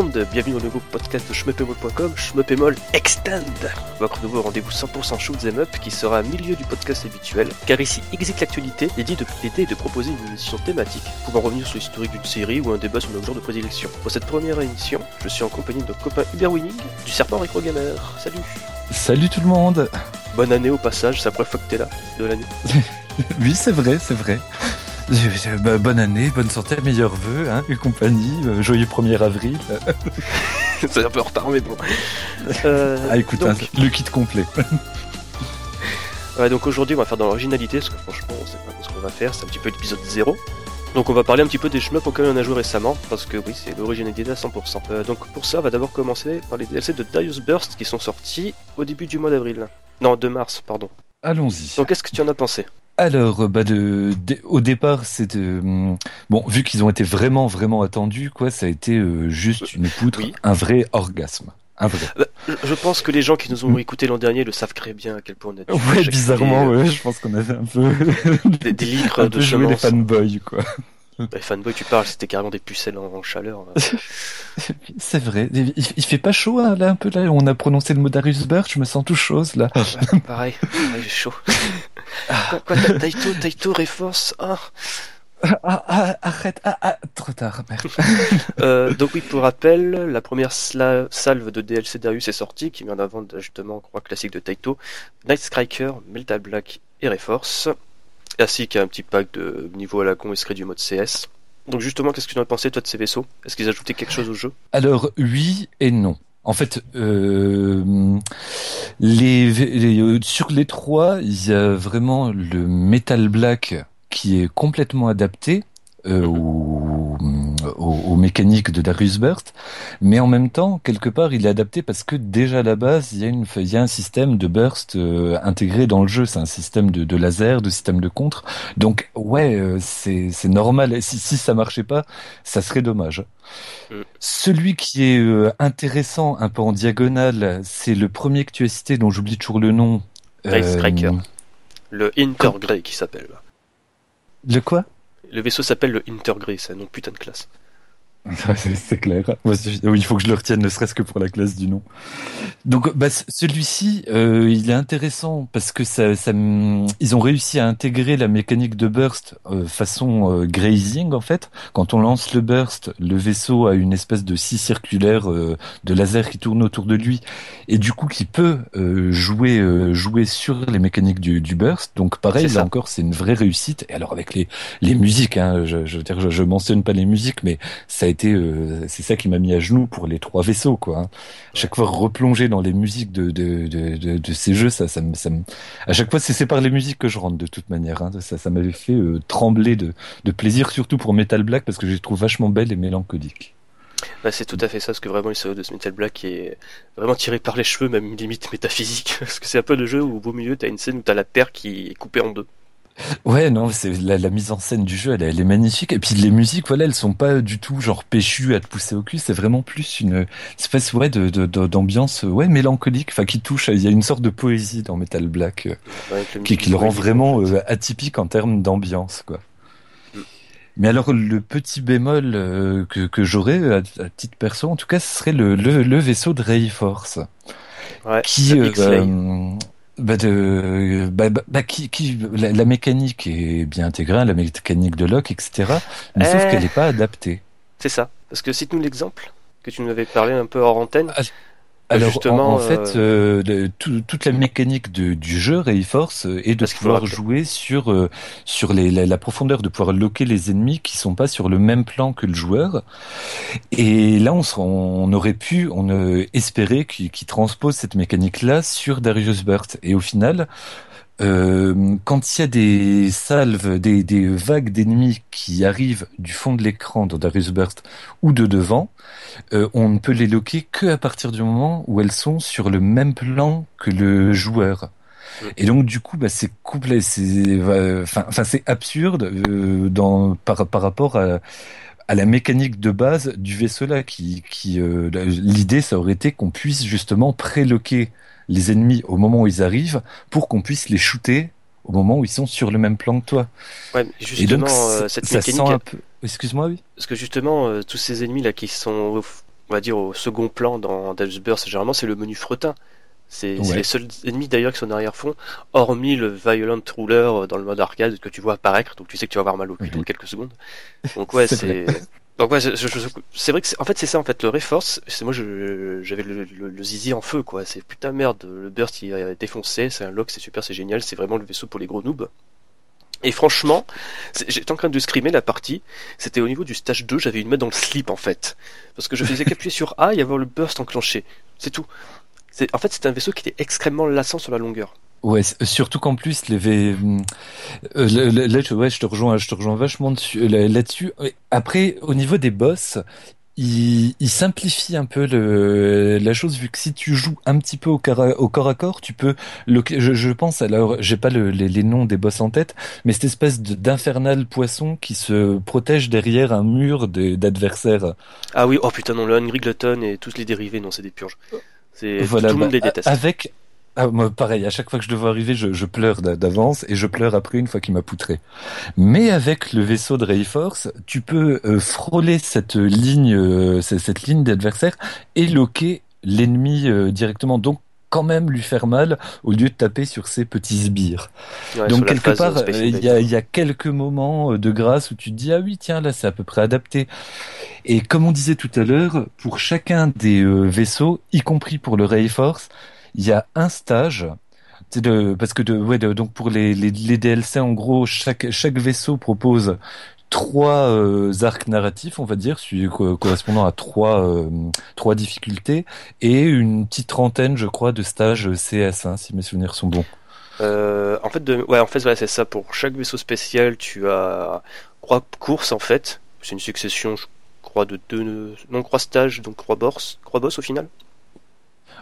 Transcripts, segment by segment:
Bonjour tout le monde, bienvenue nouveau podcast de schmeppemol Extend, votre nouveau rendez-vous 100% shoot them up qui sera au milieu du podcast habituel, car ici existe l'actualité, l'idée de, l'idée est de proposer une émission thématique, pouvant revenir sur l'historique d'une série ou un débat sur nos genre de prédilection. Pour cette première émission, je suis en compagnie de notre copain Hubert Winning, du Serpent Retro Gamer. Salut Salut tout le monde Bonne année au passage, c'est la première fois que t'es là de l'année. Oui, c'est vrai, c'est vrai. Bah, bonne année, bonne santé, meilleurs vœux, hein, et compagnie, euh, joyeux 1er avril. c'est un peu en retard, mais bon. Euh, Ah écoute, donc, hein, le kit complet. Ouais, donc aujourd'hui, on va faire dans l'originalité, parce que franchement, on sait pas ce qu'on va faire, c'est un petit peu l'épisode 0. Donc on va parler un petit peu des shmups auxquels on a joué récemment, parce que oui, c'est l'originalité à 100%. Euh, donc pour ça, on va d'abord commencer par les DLC de Darius Burst qui sont sortis au début du mois d'avril. Non, de mars, pardon. Allons-y. Donc qu'est-ce que tu en as pensé? Alors, euh, bah de, de- au départ, c'est hum, bon, vu qu'ils ont été vraiment, vraiment attendus, quoi, ça a été euh, juste une poutre, Oui. un vrai orgasme, un vrai. Bah, je- pense que les gens qui nous ont écouté l'an dernier le savent très bien à quel point on a Ouais, bizarrement, euh, ouais, je pense qu'on avait un peu, des, des de les semences. fanboys, quoi. Bah, fanboy, tu parles, c'était carrément des pucelles en, en chaleur. euh. C'est vrai. Il, il fait pas chaud hein, là un peu là. On a prononcé le mot Darius Burst, je me sens tout chose là. Pareil, pareil, j'ai chaud. quoi, quoi, Ta- Taito, Taito, Reforce, ah. Ah, ah, arrête, ah, ah, trop tard, merde. Euh, donc oui, pour rappel, la première salve de DLC Darius est sortie, qui met en avant justement, crois, classique de Taito, Night Striker, Melta Black et Reforce, ainsi qu'un petit pack de niveau à la con extrait du mode CS. Donc justement, qu'est-ce que tu en as pensé toi de ces vaisseaux? Est-ce qu'ils ajoutaient quelque chose au jeu? Alors oui et non. En fait, euh, les, les- euh, sur les trois, il y a vraiment le Metal Black qui est complètement adapté euh, aux, aux- aux mécaniques de Darius Burst, mais en même temps, quelque part, il est adapté parce que déjà à la base, il y a, une, il y a un système de burst euh, intégré dans le jeu. C'est un système de, de laser, de système de contre. Donc ouais, euh, c'est c'est normal. Si, si ça marchait pas, ça serait dommage. Mm. Celui qui est euh, intéressant, un peu en diagonale, c'est le premier que tu as cité, dont j'oublie toujours le nom. Euh, Striker. Le Intergrey qui s'appelle. Le quoi? Le vaisseau s'appelle le Intergrey, c'est un nom putain de classe. C'est clair. Il faut que je le retienne, ne serait-ce que pour la classe du nom. Donc, bah, celui-ci, euh, il est intéressant parce que ça, ça, ils ont réussi à intégrer la mécanique de burst euh, façon euh, grazing en fait. Quand on lance le burst, le vaisseau a une espèce de scie circulaire euh, de laser qui tourne autour de lui et du coup qui peut euh, jouer euh, jouer sur les mécaniques du, du burst. Donc, pareil, là encore, c'est une vraie réussite. Et alors avec les les musiques, hein, je, je veux dire, je, je mentionne pas les musiques, mais ça euh, c'est ça qui m'a mis à genoux pour les trois vaisseaux, quoi. hein. Chaque fois replonger dans les musiques de de de, ces jeux, ça, ça ça me- à chaque fois c'est par les musiques que je rentre de toute manière. Hein. Ça, ça m'avait fait euh, trembler de de plaisir, surtout pour Metal Black parce que je les trouve vachement belles et mélancoliques. Bah, c'est tout à fait ça, parce que vraiment, le scénario de ce Metal Black est vraiment tiré par les cheveux, même limite métaphysique. Parce que c'est un peu le jeu où, au beau milieu, t'as une scène où t'as la Terre qui est coupée en deux. Ouais, non, c'est la, la mise en scène du jeu, elle, est- elle est magnifique. Et puis les musiques, voilà, elles sont pas du tout genre péchues à te pousser au cul. C'est vraiment plus une espèce ouais de d'ambiance ouais mélancolique, enfin qui touche. Il y a une sorte de poésie dans Metal Black. euh, qui, qui le rend vraiment euh, atypique en termes d'ambiance, quoi. Mm. Mais alors le petit bémol euh, que, que j'aurais à, à titre perso, en tout cas, ce serait le, le, le vaisseau de Rayforce, Ouais, qui bah de bah, bah, qui, qui la, la mécanique est bien intégrée, la mécanique de lock, etc. Mais sauf Eh. qu'elle n'est pas adaptée. C'est ça. Parce que cite-nous l'exemple que tu nous avais parlé un peu hors antenne. Ah, Alors justement, en, en fait, euh, tout- toute la mécanique de, du jeu Rayforce euh, est de pouvoir jouer sur euh, sur les, la, la profondeur, de pouvoir loquer les ennemis qui sont pas sur le même plan que le joueur. Et là, on, on aurait pu, on euh, espérait qu'il qu'il transpose cette mécanique-là sur Darius Burst. Et au final. Euh, quand il y a des salves, des, des vagues d'ennemis qui arrivent du fond de l'écran dans Darius Burst ou de devant, euh, on ne peut les loquer que à partir du moment où elles sont sur le même plan que le joueur. Et donc du coup, bah, c'est complet, c'est, euh, enfin, enfin, c'est absurde euh, dans par par rapport à à la mécanique de base du vaisseau là qui qui euh, l'idée ça aurait été qu'on puisse justement préloquer les ennemis au moment où ils arrivent pour qu'on puisse les shooter au moment où ils sont sur le même plan que toi. Ouais, mais Et justement, donc euh, ça, cette ça mécanique, sent un peu. Excuse-moi, oui. parce que justement, euh, tous ces ennemis là qui sont on va dire, au second plan dans Death's Burst, généralement c'est le menu fretin. C'est les seuls ennemis d'ailleurs qui sont en arrière-fond, hormis le Violent Ruler dans le mode arcade que tu vois apparaître, donc tu sais que tu vas avoir mal au cul dans quelques secondes. Donc ouais, c'est. Donc ouais, c'est vrai que en fait c'est ça en fait le Reforce, c'est moi j'avais le, le, zizi en feu quoi, c'est putain merde, le burst il a défoncé, c'est un lock, c'est super, c'est génial, c'est vraiment le vaisseau pour les gros noobs. Et franchement, j'étais en train de scrimer la partie, c'était au niveau du stage 2, j'avais une main dans le slip en fait. Parce que je faisais qu'appuyer sur A et avoir le burst enclenché. C'est tout. En fait, c'était un vaisseau qui était extrêmement lassant sur la longueur. Ouais, surtout qu'en plus les v... Euh, là, ouais, je te rejoins, je te rejoins vachement dessus, là-dessus. Après, au niveau des boss, il, il simplifie un peu le, la chose vu que si tu joues un petit peu au, au corps à corps, tu peux. Le, je, je pense alors, j'ai pas le, les, les, noms des boss en tête, mais cette espèce d'infernal poisson qui se protège derrière un mur d'adversaires. Ah oui, oh putain non, le Hungry Glutton et tous les dérivés, non, c'est des purges. Voilà, tout le monde les bah, déteste. Avec ah, moi, pareil, à chaque fois que je devais arriver, je, je pleure d'avance et je pleure après une fois qu'il m'a poutré. Mais avec le vaisseau de Rayforce, tu peux euh, frôler cette ligne, euh, cette ligne d'adversaire et loquer l'ennemi euh, directement. Donc quand même lui faire mal au lieu de taper sur ses petits sbires. Donc quelque part, il y, a, y, a, quelques moments de grâce où tu te dis ah oui tiens là c'est à peu près adapté. Et comme on disait tout à l'heure, pour chacun des vaisseaux, y compris pour le Rayforce, il y a un stage de, parce que de, ouais, donc pour les, les, les, DLC, en gros, chaque, chaque vaisseau propose trois euh, arcs narratifs, on va dire, correspondant à trois, euh, trois difficultés, et une petite trentaine, je crois, de stages CS, hein, si mes souvenirs sont bons. Euh, en fait, ouais, en fait, voilà, c'est ça. Pour chaque vaisseau spécial, tu as trois courses en fait. C'est une succession, je crois, de deux, non, trois stages, donc trois boss, trois boss au final.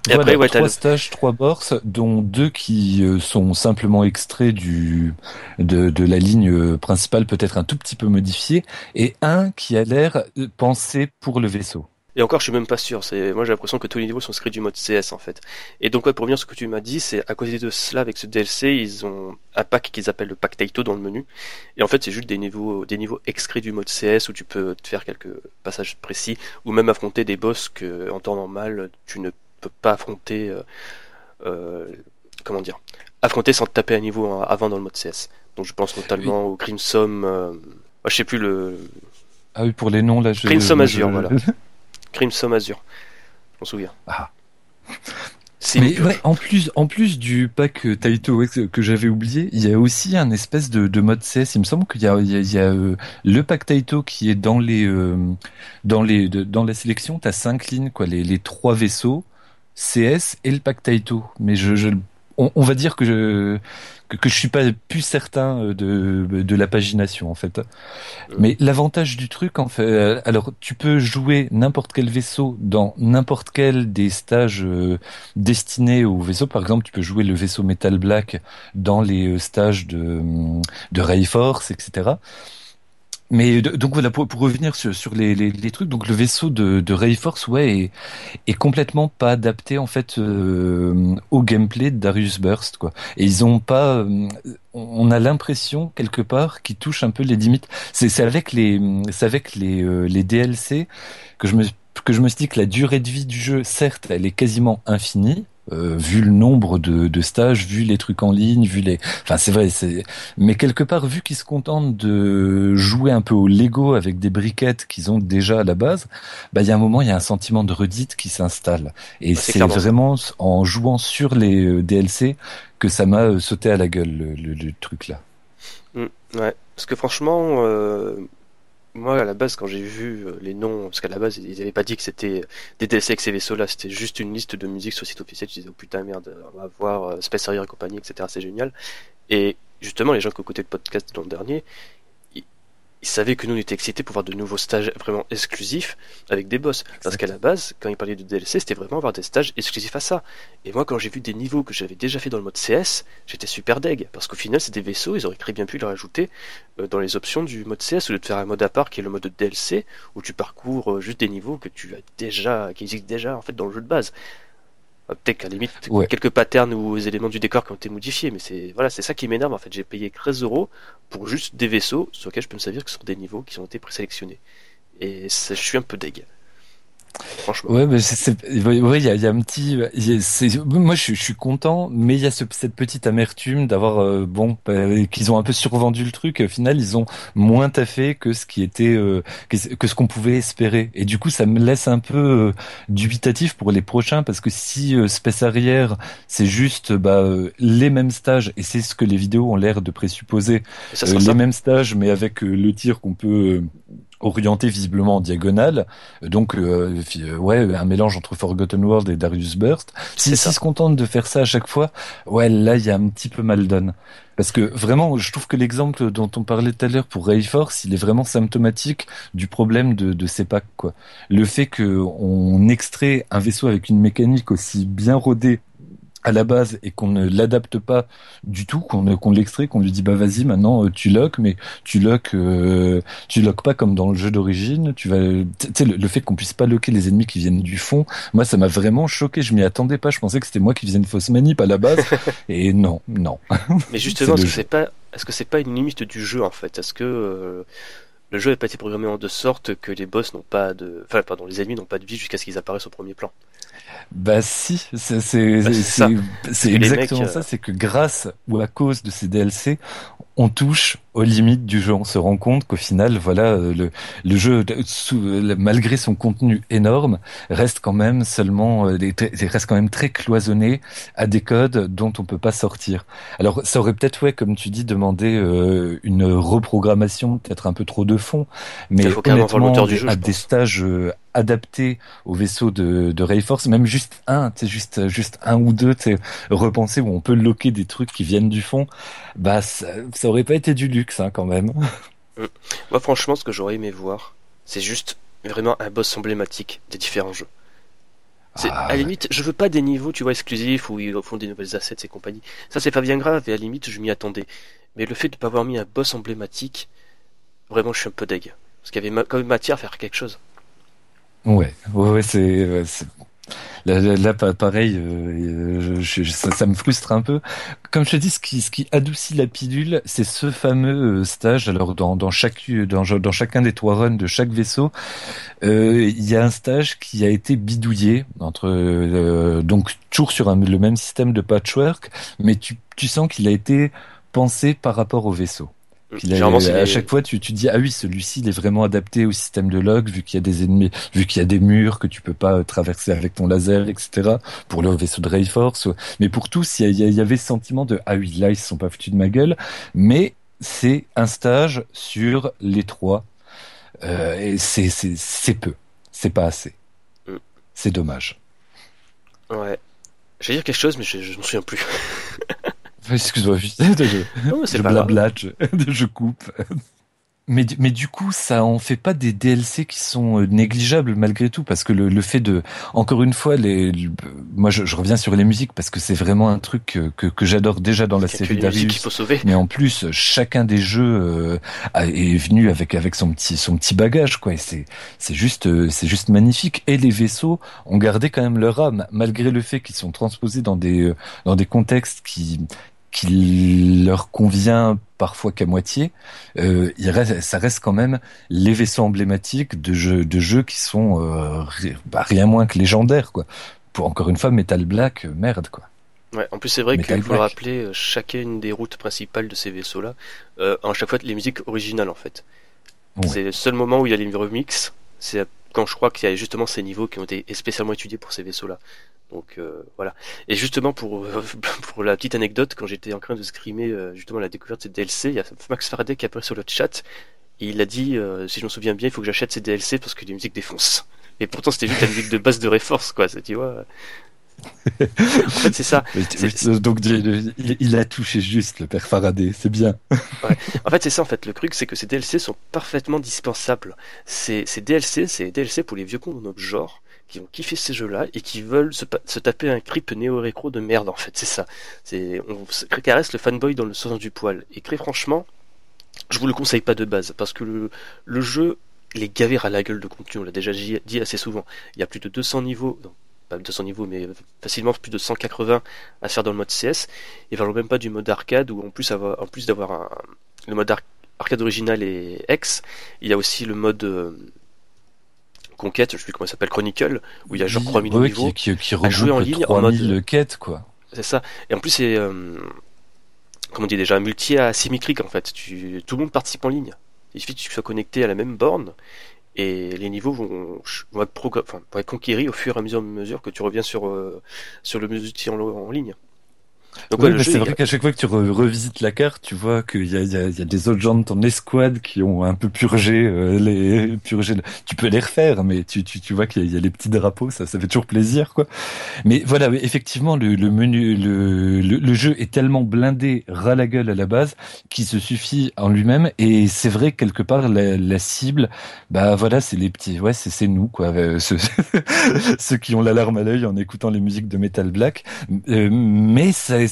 Et après, ouais, trois stages, trois borses, dont deux qui euh, sont simplement extraits du de, de la ligne euh, principale, peut-être un tout petit peu modifié, et un qui a l'air euh, pensé pour le vaisseau. Et encore, je suis même pas sûr. C'est moi, j'ai l'impression que tous les niveaux sont inscrits du mode CS en fait. Et donc, ouais, pour revenir à ce que tu m'as dit, c'est à côté de cela, avec ce DLC, ils ont un pack qu'ils appellent le pack Taito dans le menu. Et en fait, c'est juste des niveaux, des niveaux extraits du mode CS où tu peux te faire quelques passages précis, ou même affronter des boss que, en temps normal, tu ne peut pas affronter, euh, euh, comment dire, affronter sans te taper à niveau avant dans le mode CS. Donc je pense notamment au Crimson, euh, je sais plus le. Ah oui, pour les noms là. Je, Crimson Azure, voilà. Crimson Azure, je m'en souviens. Ah. Mais ouais, en plus, en plus du pack Taito que j'avais oublié, il y a aussi un espèce de, de mode CS. Il me semble qu'il y a, il y a, il y a le pack Taito qui est dans les, dans les, dans la sélection. T'as cinq lignes, quoi, les, les trois vaisseaux. CS et le pack Taito. Mais je, je on, va dire que je que, que, je suis pas plus certain euh, de, de la pagination en fait. Mais l'avantage du truc en fait, euh, alors tu peux jouer n'importe quel vaisseau dans n'importe quel des stages euh, destinés au vaisseau. Par exemple, tu peux jouer le vaisseau Metal Black dans les stages de de Rayforce, etc. Mais donc voilà pour, pour revenir sur, sur les, les, les, trucs donc le vaisseau de, de Rayforce ouais est, est complètement pas adapté en fait euh, au gameplay de Darius Burst quoi. Et ils ont pas euh, on a l'impression quelque part qu'ils touchent un peu les limites. C'est avec les c'est avec les euh, les DLC que je me que je me suis dit que la durée de vie du jeu certes elle est quasiment infinie euh, vu le nombre de, de, stages, vu les trucs en ligne, vu les, enfin c'est vrai, c'est, mais quelque part vu qu'ils se contentent de jouer un peu au Lego avec des briquettes qu'ils ont déjà à la base, bah il y a un moment il y a un sentiment de redite qui s'installe et c'est vraiment en jouant sur les euh, DLC que ça m'a euh, sauté à la gueule le, le, truc là. Mmh, ouais, parce que franchement. Euh moi, à la base, quand j'ai vu euh, les noms, parce qu'à la base, ils n'avaient pas dit que c'était des DLC avec ces vaisseaux-là, c'était juste une liste de musique sur le site officiel. Je disais, oh putain, merde, on va voir euh, Space Harrier et compagnie, etc. C'est génial. Et justement, les gens qui ont écouté le podcast de l'an dernier, ils savaient que nous on était excités pour voir de nouveaux stages vraiment exclusifs avec des boss. Parce qu'à la base, quand ils parlaient de DLC, c'était vraiment avoir des stages exclusifs à ça. Et moi, quand j'ai vu des niveaux que j'avais déjà fait dans le mode CS, j'étais super deg. Parce qu'au final, c'est des vaisseaux, ils auraient très bien pu les rajouter euh, dans les options du mode CS, au lieu de faire un mode à part qui est le mode DLC, où tu parcours euh, juste des niveaux que tu as déjà, qui existent déjà en fait dans le jeu de base. Peut-être qu'à la limite, quelques patterns ou éléments du décor qui ont été modifiés, mais c'est voilà, c'est ça qui m'énerve en fait. J'ai payé 13 euros pour juste des vaisseaux sur lesquels je peux me servir que sur des niveaux qui ont été présélectionnés. Et je suis un peu deg. Franchement. Ouais, mais ouais, il y a, y a, un petit, c'est, moi je, je, suis content, mais il y a ce, cette petite amertume d'avoir, euh, bon, bah, qu'ils ont un peu survendu le truc. Et au final, ils ont moins taffé que ce qui était, euh, que, que, ce qu'on pouvait espérer. Et du coup, ça me laisse un peu euh, dubitatif pour les prochains, parce que si Space Arrière, c'est juste bah, les mêmes stages, et c'est ce que les vidéos ont l'air de présupposer, les ça. mêmes stages, mais avec le tir qu'on peut orienté visiblement en diagonale, donc euh, euh, ouais, un mélange entre Forgotten World et Darius Burst. Si, si se contente de faire ça à chaque fois, ouais, là il y a un petit peu mal donne. Parce que vraiment, je trouve que l'exemple dont on parlait tout à l'heure pour Rayforce, il est vraiment symptomatique du problème de, de ces packs. Quoi. Le fait qu'on extrait un vaisseau avec une mécanique aussi bien rodée à la base et qu'on ne l'adapte pas du tout, qu'on l'extrait, qu'on lui dit bah vas-y maintenant euh, tu lock, mais tu lock euh, tu lock pas comme dans le jeu d'origine. Tu vas, sais le, fait qu'on puisse pas locker les ennemis qui viennent du fond, moi ça m'a vraiment choqué. Je m'y attendais pas. Je pensais que c'était moi qui faisais une fausse manip à la base et non, non. Mais justement, est-ce que c'est pas, est-ce que c'est pas une limite du jeu en fait? Est-ce que euh, le jeu n'a pas été programmé en de sorte que les boss n'ont pas de, enfin pardon, les ennemis n'ont pas de vie jusqu'à ce qu'ils apparaissent au premier plan? Bah si, c'est c'est bah, exactement ça, c'est que grâce ou à cause de ces DLC, on touche aux limites du jeu. On se rend compte qu'au final, voilà, euh, le, le jeu, malgré son contenu énorme, reste quand même seulement, euh, reste quand même très cloisonné à des codes dont on peut pas sortir. Alors, ça aurait peut-être, ouais, comme tu dis, demandé euh, une reprogrammation, peut-être un peu trop de fond, mais honnêtement, du jeu, à des stages adaptés au vaisseau de, de Rayforce, même juste un, c'est juste juste un ou deux, tu repenser où on peut loquer des trucs qui viennent du fond, bah ça, ça aurait pas été du luxe Hein, quand même. Mm. Moi, franchement, ce que j'aurais aimé voir, c'est juste vraiment un boss emblématique des différents jeux. Ah, à la limite, je veux pas des niveaux, tu vois, exclusifs où ils font des nouvelles assets et compagnie. Ça, c'est pas bien grave et à la limite, je m'y attendais. Mais le fait de pas avoir mis un boss emblématique, vraiment, je suis un peu deg. Parce qu'il y avait quand même matière à faire quelque chose. Ouais, ouais, c'est Là, pareil, euh, ça, me frustre un peu. Comme je te dis, ce qui, adoucit la pilule, c'est ce fameux euh, stage. Alors, dans, dans chacun des trois runs de chaque vaisseau, euh, il y a un stage qui a été bidouillé entre donc toujours sur le même système de patchwork, mais tu, tu sens qu'il a été pensé par rapport au vaisseau à chaque fois, tu, tu dis ah oui, celui-ci il est vraiment adapté au système de log vu qu'il y a des ennemis, vu qu'il y a des murs que tu peux pas traverser avec ton laser, etc. Pour le vaisseau de Rayforce, mais pour tous, il y, avait ce sentiment de ah oui, là ils se sont pas foutus de ma gueule, mais c'est un stage sur les trois euh, et c'est c'est peu, c'est pas assez, mm. c'est dommage. Ouais, je vais dire quelque chose, mais je, je m'en souviens plus. Excuse-moi, je, je, blablate, je, je coupe. Mais, mais du coup, ça en fait pas des DLC qui sont euh, négligeables malgré tout, parce que le, le fait de, encore une fois, les, moi je, je, reviens sur les musiques parce que c'est vraiment un truc que, que, j'adore déjà dans la série Darius. Mais en plus, chacun des jeux euh, est venu avec avec son petit son petit bagage quoi. Et c'est c'est juste euh, c'est juste magnifique. Et les vaisseaux ont gardé quand même leur âme malgré le fait qu'ils sont transposés dans des dans des contextes qui qui leur convient parfois qu'à moitié, euh, il reste, ça reste quand même les vaisseaux emblématiques de jeux, de jeux qui sont euh, bah, rien moins que légendaires, quoi. Pour encore une fois, Metal Black, euh, merde, quoi. Ouais, en plus c'est vrai qu'il faut le rappeler, chacune des routes principales de ces vaisseaux-là, euh, en chaque fois les musiques originales en fait. C'est le seul moment où il y a les remix, c'est quand je crois qu'il y a justement ces niveaux qui ont été spécialement étudiés pour ces vaisseaux-là. Donc euh, voilà. Et justement pour pour la petite anecdote, quand j'étais en train de scrimer euh, justement la découverte de ces DLC, il y a Max Faraday qui apparaît sur le chat. Et il a dit, euh, si je me souviens bien, il faut que j'achète ces DLC parce que les musiques défoncent. Et pourtant c'était juste la musique de base de Reforce, quoi. Tu vois. en fait, c'est ça. Donc, il, a touché juste le père Faraday, c'est bien. ouais. En fait, c'est ça. En fait, le truc, c'est que ces DLC sont parfaitement dispensables. Ces, ces DLC, c'est DLC pour les vieux cons de notre genre qui ont kiffé ces jeux-là et qui veulent se, taper un creep néo-récro de merde en fait, c'est ça. C'est on caresse le fanboy dans le sens du poil. Et très franchement, je vous le conseille pas de base parce que le, jeu il est à la gueule de contenu, on l'a déjà dit assez souvent. Il y a plus de 200 niveaux, non, pas 200 niveaux, mais facilement plus de 180 à faire dans le mode CS. Et parlons même pas du mode arcade où en plus, d'avoir le mode arcade original et X, il y a aussi le mode euh, Conquête, je sais plus comment ça s'appelle, Chronicle, où il y a genre Oui, 3000 ouais, niveaux. qui, qui, qui à jouer en ligne en mode- 3000 quêtes, quoi. C'est ça. Et en plus, c'est, euh, comment on dit déjà, multi asymétrique en fait. Tu, tout le monde participe en ligne. Il suffit que tu sois connecté à la même borne et les niveaux vont, vont, être, enfin, vont être conquéris au fur et à mesure, mesure que tu reviens sur, euh, sur le multi en, en ligne. Donc, Oui, ouais, mais c'est vrai qu'à chaque fois que tu re- revisites la carte, tu vois qu'il y y, y a des autres gens de ton escouade qui ont un peu purgé euh, les purgé. Tu peux les refaire, mais tu, tu, tu vois qu'il y, a- il y a les petits drapeaux, ça, ça fait toujours plaisir, quoi. Mais voilà, effectivement, le, le menu, le, le, le jeu est tellement blindé ras la gueule à la base qu'il se suffit en lui-même. Et c'est vrai que quelque part la, la cible, bah voilà, c'est les petits, ouais, c'est c'est nous, quoi, euh, ceux, ceux qui ont l'alarme à l'œil en écoutant les musiques de Metal Black. Euh, mais ça,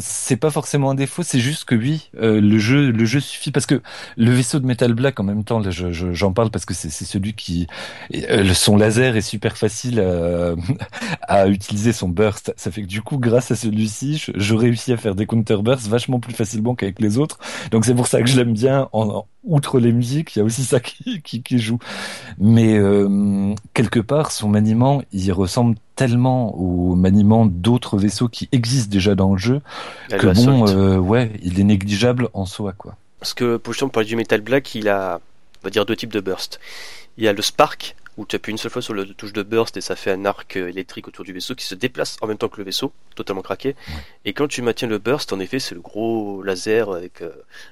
c'est pas forcément un défaut, c'est juste que oui, euh, le jeu, le jeu suffit parce que le vaisseau de Metal Black en même temps, là, je- je- j'en parle parce que c'est celui qui, euh, son laser est super facile à, à utiliser son burst. Ça fait que du coup, grâce à celui-ci, je, réussis à faire des counter bursts vachement plus facilement qu'avec les autres. Donc c'est pour ça que je l'aime bien. En, en- outre les musiques, il y a aussi ça qui, joue. Mais euh, quelque part, son maniement, il ressemble tellement au maniement d'autres vaisseaux qui existent déjà dans le jeu que bon, euh, ouais, il est négligeable en soi, quoi. Parce que pour justement parler du Metal Black, il a, on va dire, deux types de burst. Il y a le Spark, où tu appuies une seule fois sur la touche de burst et ça fait un arc euh, électrique autour du vaisseau qui se déplace en même temps que le vaisseau, totalement craqué. Et quand tu maintiens le burst, en effet, c'est le gros laser avec euh,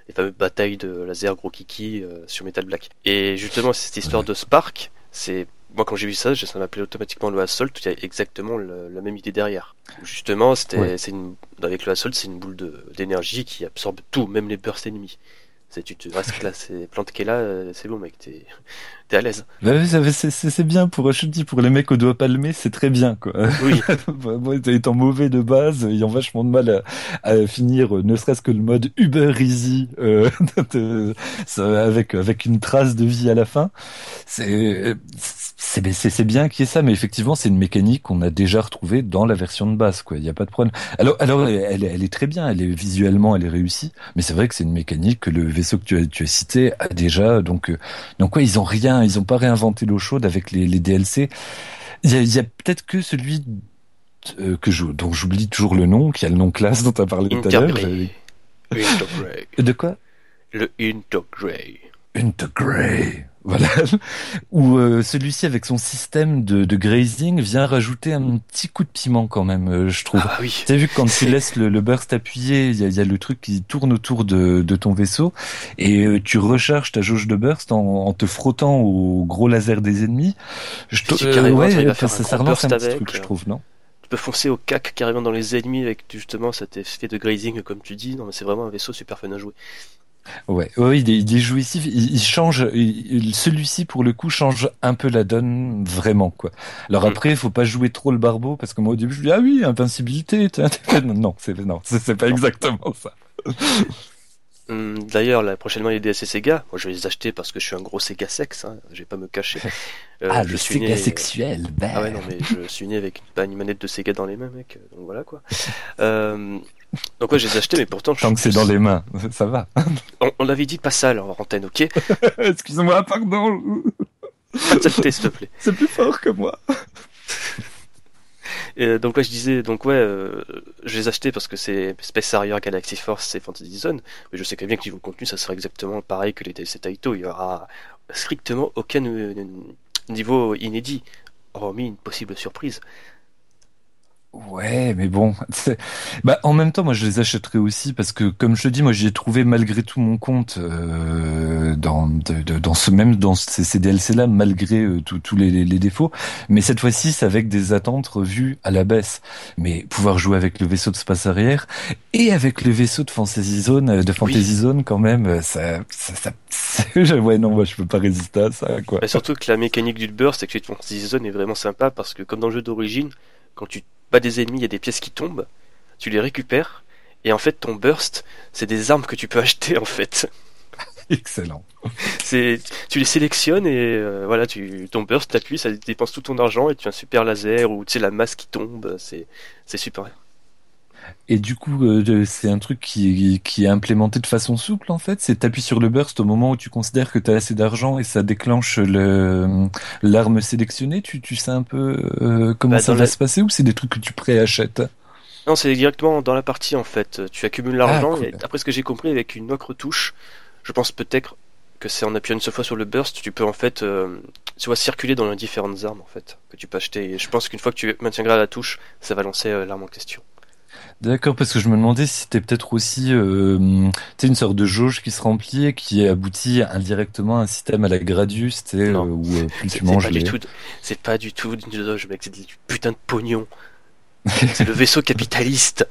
les fameuses batailles de laser gros kiki euh, sur Metal Black. Et justement, cette histoire de Spark, c'est moi quand j'ai vu ça, ça m'appelait automatiquement le Assault. Il y a exactement le- la même idée derrière. Justement, c'était, Ouais. c'est une, avec le Assault, c'est une boule d'énergie qui absorbe tout, même les bursts ennemis. C'est, tu te restes là, c'est plante qui est là, euh, c'est bon mec, t'es, à l'aise. Bah c'est bien pour, je te dis, pour les mecs au doigt palmé, c'est très bien, quoi. Oui, Moi, étant mauvais de base, ayant vachement de mal à, à finir, euh, ne serait-ce que le mode Uber Easy, euh, avec avec une trace de vie à la fin, c'est c'est c'est c'est bien qu'il y ait ça, mais effectivement, c'est une mécanique qu'on a déjà retrouvée dans la version de base, quoi. Il n'y a pas de problème. Alors alors, elle, est- elle est très bien, elle est visuellement, elle est réussie, mais c'est vrai que c'est une mécanique que le vaisseau que tu as tu as cité a déjà, donc euh, donc ouais, ils ont rien, ils ont pas réinventé l'eau chaude avec les les DLC. Il y a, a peut-être que celui euh, que je, dont j'oublie toujours le nom, qui a le nom classe dont tu as parlé tout à l'heure. De quoi? Le Intergrey. Intergrey. Voilà. Où euh, celui-ci, avec son système de, de grazing, vient rajouter un petit coup de piment quand même, euh, je trouve. Ah oui. T'as vu que quand tu laisses le, le burst appuyé, il y a, y a le truc qui tourne autour de, de ton vaisseau et euh, tu recharges ta jauge de burst en, en te frottant au gros laser des ennemis. Je carrément, ouais, ça, ça relance un petit truc, je euh. trouve, non? Tu peux foncer au cac carrément dans les ennemis avec justement cet effet de grazing comme tu dis. Non mais c'est vraiment un vaisseau super fun à jouer. Ouais, ouais, il est, il est jouissif. Il, il change. il- Celui-ci, pour le coup, change un peu la donne, vraiment, quoi. Alors Mm. après, il faut pas jouer trop le barbeau parce que moi au début, je me dis ah oui, invincibilité. Non, c'est non, c'est pas exactement ça. Hum, D'ailleurs, là, prochainement, il y a des DLC Sega. Moi, je vais les acheter parce que je suis un gros Sega sexe. Hein. Je vais pas me cacher. Euh, ah, je le suis Sega né- sexuel. bah. Ah ouais, non, mais je suis né avec une manette de Sega dans les mains, mec. Donc voilà quoi. Euh, donc ouais, je les ai achetés, mais pourtant, je Tant que suis c'est dans les mains, ça va. On, on l'avait dit pas ça là, en antenne, ok Excuse-moi, pardon. Pas de saleté, s'il te plaît. C'est plus fort que moi. Et donc ouais, je disais, donc ouais, euh, je les ai achetés parce que c'est Space Harrier, Galaxy Force et Fantasy Zone, mais je sais très bien que niveau contenu, ça sera exactement pareil que les DLC Taito. Il y aura strictement aucun euh, niveau inédit, hormis une possible surprise. Ouais, mais bon, bah en même temps, moi je les achèterais aussi parce que, comme je te dis, moi j'y ai trouvé malgré tout mon compte euh, dans de- de- dans ce même dans ces, ces DLC là, malgré euh, tous les, défauts. Mais cette fois-ci, c'est avec des attentes revues à la baisse. Mais pouvoir jouer avec le vaisseau de space arrière et avec le vaisseau de Fantasy Zone, euh, de Fantasy Zone quand même, euh, ça, ça, ça, ouais non, moi je peux pas résister à ça quoi. Mais surtout que la mécanique du burst avec Street Fantasy Zone est vraiment sympa parce que comme dans le jeu d'origine, quand tu bats des ennemis, il y a des pièces qui tombent, tu les récupères et en fait ton burst, c'est des armes que tu peux acheter en fait. Excellent. C'est tu les sélectionnes et euh, voilà, tu ton burst t'appuies, ça dépense tout ton argent et tu as un super laser ou tu sais la masse qui tombe, c'est c'est super. Et du coup, euh, c'est un truc qui, qui est implémenté de façon souple en fait. C'est t'appuies sur le burst au moment où tu considères que tu as assez d'argent et ça déclenche le l'arme sélectionnée. Tu, tu sais un peu euh, comment Bah, ça va la- se passer ou c'est des trucs que tu préachètes Non, c'est directement dans la partie en fait. Tu accumules l'argent Ah, cool. et après ce que j'ai compris avec une autre touche, je pense peut-être que c'est en appuyant une seule fois sur le burst, tu peux en fait, euh, tu vois, circuler dans les différentes armes en fait que tu peux acheter. Et je pense qu'une fois que tu maintiendras la touche, ça va lancer l'arme en question. D'accord, parce que je me demandais si c'était peut-être aussi euh, une sorte de jauge qui se remplit et qui aboutit indirectement à un système à la Gradius, tu sais, Non. euh, où euh, plus tu manges pas les... du tout, de- c'est pas du tout une doge, mec. C'est du putain de pognon. c'est le vaisseau capitaliste.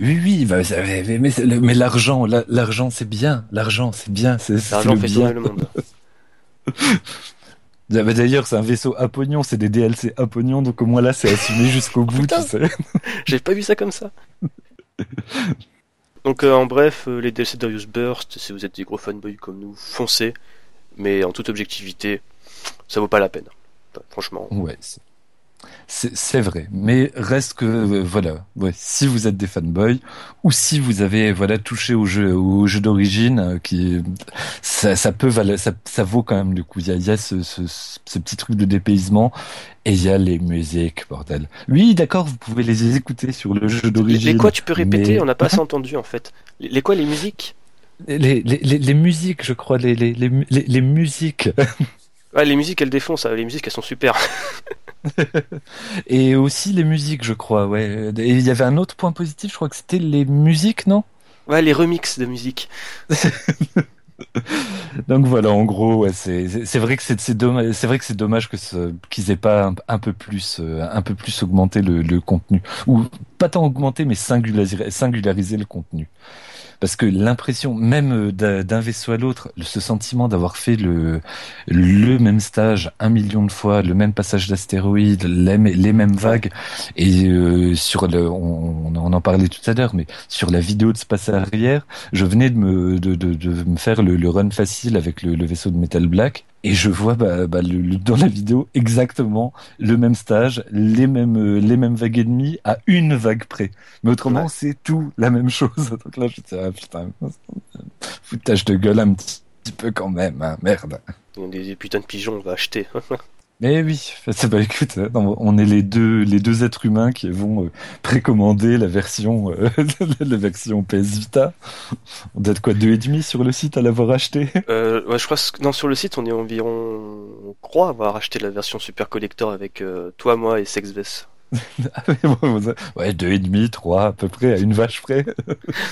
Oui, oui, bah, mais, mais, mais l'argent, la- l'argent c'est bien, l'argent c'est bien, L'argent fait bien. tourner le monde. Ah, bah, D'ailleurs, c'est un vaisseau à pognon, c'est des DLC à pognon, donc au moins là, c'est assumé jusqu'au bout, tu sais. J'ai pas vu ça comme ça. Donc euh, en bref, euh, les DLC Darius Burst, si vous êtes des gros fanboys comme nous, foncez. Mais en toute objectivité, ça vaut pas la peine. Enfin, franchement. Ouais, c'est- vrai, mais reste que euh, voilà, ouais, si vous êtes des fanboys ou si vous avez voilà touché au jeu au jeu d'origine, euh, qui ça, ça peut valoir, ça, ça vaut quand même le coup. Il y a, il y a ce, ce, ce petit truc de dépaysement et il y a les musiques, bordel. Oui, d'accord, vous pouvez les écouter sur le jeu d'origine. les quoi tu peux répéter? Mais- On n'a pas assez entendu en fait. Les, les quoi les musiques? Les, les, les, musiques, je crois, les, les, les, musiques. Ouais, les musiques elles défoncent. Les musiques elles sont super. Et aussi les musiques, je crois, ouais. Et il y avait un autre point positif, je crois que c'était les musiques, non? Ouais, les remixes de musique. Donc voilà, en gros, ouais, c'est vrai que c'est c'est dommage, c'est vrai que c'est dommage que ce- qu'ils aient pas un, un peu plus euh, un peu plus augmenté le, le contenu ou pas tant augmenté mais singulariser le contenu. Parce que l'impression, même euh, d'un vaisseau à l'autre, ce sentiment d'avoir fait le le même stage un million de fois, le même passage d'astéroïdes, les, mê- les mêmes vagues, et euh, sur le, on, on en parlait tout à l'heure, mais sur la vidéo de ce passage arrière, je venais de me de, de, de me faire le, le run facile avec le, le vaisseau de Metal Black, et je vois bah, bah, le- le- dans la vidéo exactement le même stage, les mêmes euh, les mêmes vagues et demie à une vague près. Mais autrement, Ouais. c'est tout la même chose. Donc là, je me dis, ah putain, foutage de gueule un petit, petit peu quand même, hein, merde. Est des putains de pigeons, on va acheter. Mais oui, c'est pas écoute, hein, on est les deux les deux êtres humains qui vont euh, précommander la version euh, la version PS Vita. On date quoi deux et demi sur le site à l'avoir acheté? Euh, ouais, je crois que non, sur le site, on est environ, on croit avoir acheté la version Super Collector avec euh, toi, moi et Sexves. Ah ouais, deux et demi, trois à peu près à une vache près.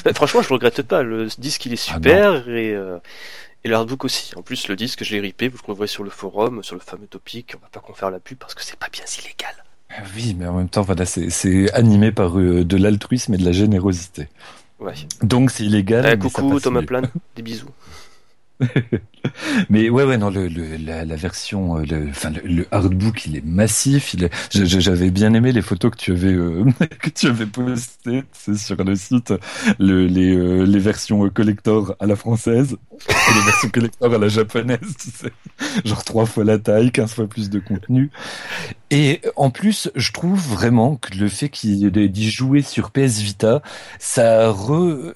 Mais franchement, je regrette pas. Le disque, il est Ah super et, euh, et l'artbook aussi. En plus, le disque, je l'ai ripé. Vous le voyez sur le forum, sur le fameux topic. On va pas qu'on faire la pub parce que c'est pas bien illégal. Ah Oui, mais en même temps, voilà, c'est animé par euh, de l'altruisme et de la générosité. Ouais. Donc c'est illégal. Eh, mais ça coucou passe Thomas mieux. Plan, des bisous. Mais ouais, ouais, non, le, le- la, la version, euh, le, enfin, le, le artbook, il est massif. Il est, j'avais bien aimé les photos que tu avais euh, que tu avais postées sur le site, le, les, euh, les versions euh, collector à la française les versions collector à la japonaise. Tu sais, genre trois fois la taille, 15 fois plus de contenu. Et en plus, je trouve vraiment que le fait qu'il d'y jouer sur PS Vita, ça re, euh,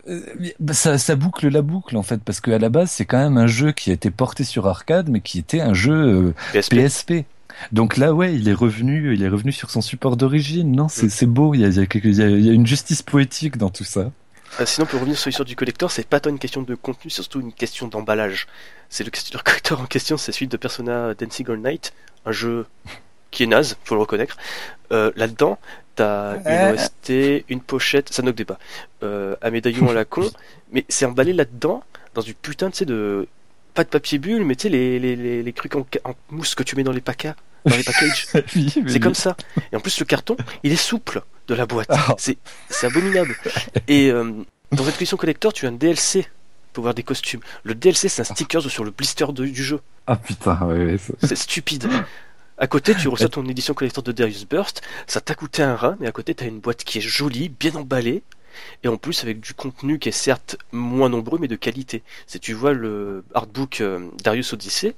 ça, ça boucle la boucle en fait, parce qu'à la base, c'est quand même un jeu qui a été porté sur arcade, mais qui était un jeu euh, PSP. PSP. Donc là, ouais, il est revenu, il est revenu sur son support d'origine. Non, c'est beau. Il y a, il y, a quelque- il y a- il y a une justice poétique dans tout ça. Ah, sinon, pour revenir sur l'histoire du collector, c'est pas tant une question de contenu, c'est surtout une question d'emballage. C'est le, collector en question, c'est celui de Persona Dancing All Night, un jeu qui est naze, faut le reconnaître. Euh, Là-dedans, t'as une OST, une pochette, ça n'octe pas, euh, un médaillon à la con, mais c'est emballé là-dedans dans du putain, de pas de papier bulle, mais tu sais les, les, les, les trucs en, mousse que tu mets dans les pacas, dans les packages. Oui, C'est comme ça. Et en plus, le carton, il est souple de la boîte. Ah. C'est, abominable. Et euh, dans cette collection collector, tu as un DLC pour voir des costumes. Le DLC, c'est un sticker sur le blister de- du jeu. Ah putain, ouais, ouais, C'est stupide. À côté, tu reçois ton édition collector de Darius Burst. Ça t'a coûté un rein, mais à côté, t'as une boîte qui est jolie, bien emballée. Et en plus, avec du contenu qui est certes moins nombreux, mais de qualité. Si tu vois le artbook euh, Darius Odyssey,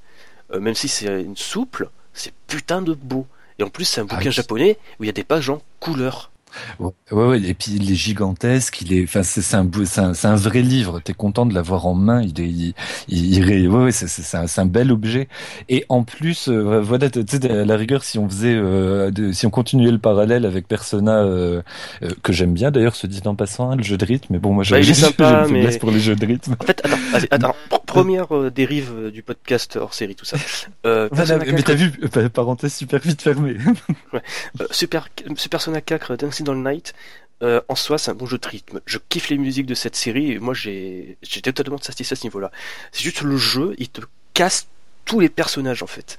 euh, même si c'est une souple, c'est putain de beau. Et en plus, c'est un Ah bouquin oui. japonais où il y a des pages en couleur. Ouais, ouais, et puis il est gigantesque, il est, enfin c'est un, c'est un, vrai livre. T'es content de l'avoir en main. Il est, il, il, ouais, ouais c'est un, un, bel objet. Et en plus, euh, voilà, tu sais, à la rigueur, si on faisait, euh, de, si on continuait le parallèle avec Persona, euh, que j'aime bien d'ailleurs, se dit en passant, hein, le jeu de rythme. Mais bon, moi, bah, j'ai sympa, mais pour les jeux de rythme. En fait, attends, attends première dérive du podcast hors série, tout ça. Voilà, mais t'as vu, parenthèse super vite fermée. ouais. super, Persona 4 Dancing dans le Night. Euh, en soi, c'est un bon jeu de rythme. Je kiffe les musiques de cette série et moi, j'ai, j'étais totalement satisfait à ce niveau-là. C'est juste le jeu, il te casse tous les personnages en fait.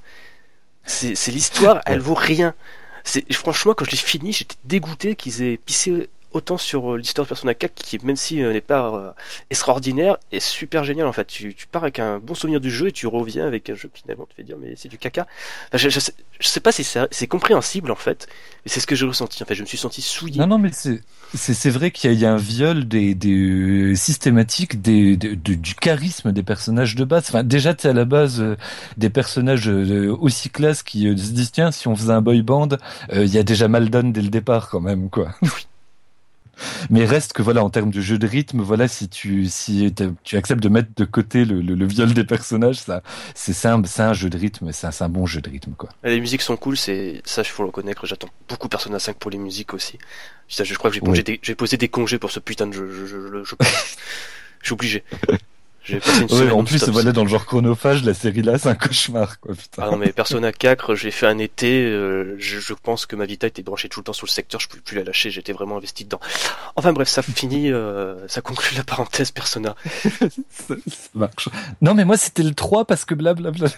C'est, l'histoire, elle vaut rien. C'est, franchement, quand je l'ai fini, j'étais dégoûté qu'ils aient pissé autant sur euh, l'histoire de Persona 4 qui, même si euh, n'est pas euh, extraordinaire, est super génial en fait. Tu, pars avec un bon souvenir du jeu et tu reviens avec un jeu qui finalement te fait dire mais c'est du caca. je, sais, pas si c'est compréhensible en fait, mais c'est ce que j'ai ressenti. En fait, je me suis senti souillé. Non, non, mais c'est c'est vrai qu'il y, a un viol des, des systématique des, du charisme des personnages de base. Enfin, déjà, tu à la base des personnages aussi classe qui se disent tiens, si on faisait un boy band, il y a déjà Maldon dès le départ quand même, quoi. Mais reste que voilà, en termes de jeu de rythme, voilà, si tu si tu acceptes de mettre de côté le, le, viol des personnages, ça, c'est un, un jeu de rythme, c'est un, bon jeu de rythme quoi. Les musiques sont cool, c'est ça, il faut le reconnaître. J'attends beaucoup Persona 5 pour les musiques aussi. Ça, je crois que j'ai posé, des, posé des congés pour ce putain de jeu. Je, je, je, je, je suis obligé. Ouais, en plus, voilà, dans le genre chronophage, la série là, c'est un cauchemar, quoi, putain. Ah non, mais Persona 4, j'ai fait un été, euh, je, je, pense que ma Vita était branchée tout le temps sur le secteur, je pouvais plus la lâcher, j'étais vraiment investi dedans. Enfin bref, ça finit, euh, ça conclut la parenthèse Persona. ça, marche. Non, mais moi, c'était le 3 parce que blablabla.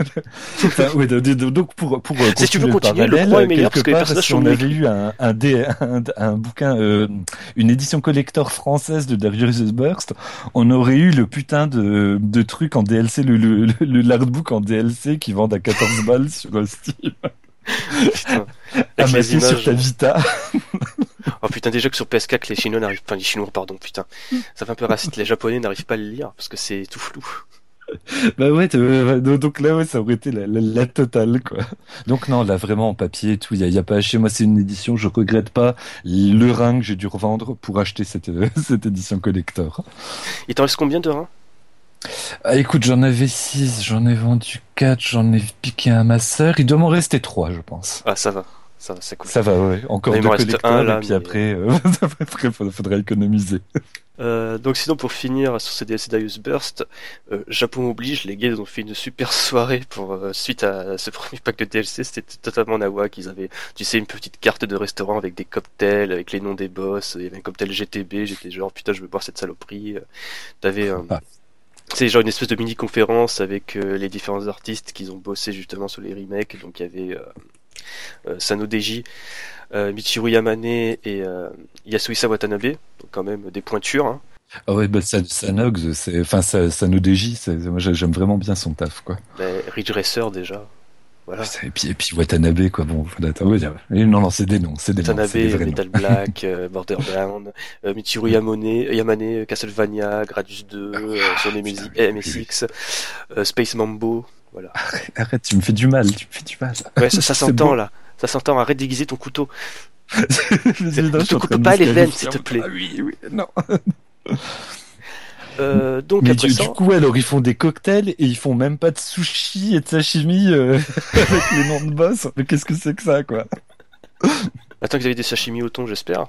enfin, ouais, donc, pour, pour, si tu veux continuer, le 3 est meilleur parce que les personnages si on avait eu un, un, un, un, bouquin, euh, une édition collector française de Darius Burst, on aurait eu le putain de, de, trucs en DLC, le, le, le, l'artbook en DLC qui vendent à 14 balles sur Steam. Putain. À images... sur ta Vita. oh putain, déjà que sur PS4, les Chinois n'arrivent pas, les Chinois, pardon, putain. Ça fait un peu raciste. Les Japonais n'arrivent pas à le lire parce que c'est tout flou. bah ouais, donc là ouais, ça aurait été la, la, totale quoi. Donc non, là vraiment en papier et tout, il y a, pas chez moi, c'est une édition, je regrette pas le rein que j'ai dû revendre pour acheter cette cette édition collector. Il t'en reste combien de reins? Ah, écoute, j'en avais 6, j'en ai vendu 4, j'en ai piqué un à ma sœur. Il doit m'en rester 3, je pense. Ah, ça va. Ça va, c'est cool. Ça va, ouais. Encore deux collecteurs, un, là, et puis après, euh, après faudrait économiser. Euh, donc sinon pour finir sur ces DLC d'Ius Burst, euh, Japon oblige, les gars ont fait une super soirée pour euh, suite à ce premier pack de DLC, c'était totalement nawak, ils avaient tu sais une petite carte de restaurant avec des cocktails, avec les noms des boss, il y avait un cocktail GTB, j'étais genre putain je veux boire cette saloperie. T'avais un, ah c'est genre une espèce de mini conférence avec euh, les différents artistes qui ont bossé justement sur les remakes. Donc il y avait euh, euh, Sano Deji, euh, Michiru Yamane et Yasuhisa Watanabe, donc quand même des pointures. Hein. Ah ouais, bah Sanox, c'est, enfin Sano Deji, moi j'aime vraiment bien son taf quoi. Bah, Ridge Racer déjà. Et puis, et puis Watanabe, quoi. Bon, non, non, c'est des noms, c'est des Watanabe, noms. Metal Black, euh, Borderbound, euh, Michiru Yamane, Yamane, Castlevania, Gradius 2, euh, sur MSX, euh, Space Mambo, voilà. Arrête, tu me fais du mal, tu me fais du mal. Ouais, ça, ça s'entend, là. Ça s'entend, arrête d'aiguiser ton couteau. ne te coupe pas les veines, s'il te plaît. Ah oui, oui, non. Euh, donc Mais après du, du, coup, alors ils font des cocktails et ils font même pas de sushi et de sashimi euh, avec les noms de boss. Mais qu'est-ce que c'est que ça, quoi? Attends, vous avez des sashimi au thon, j'espère.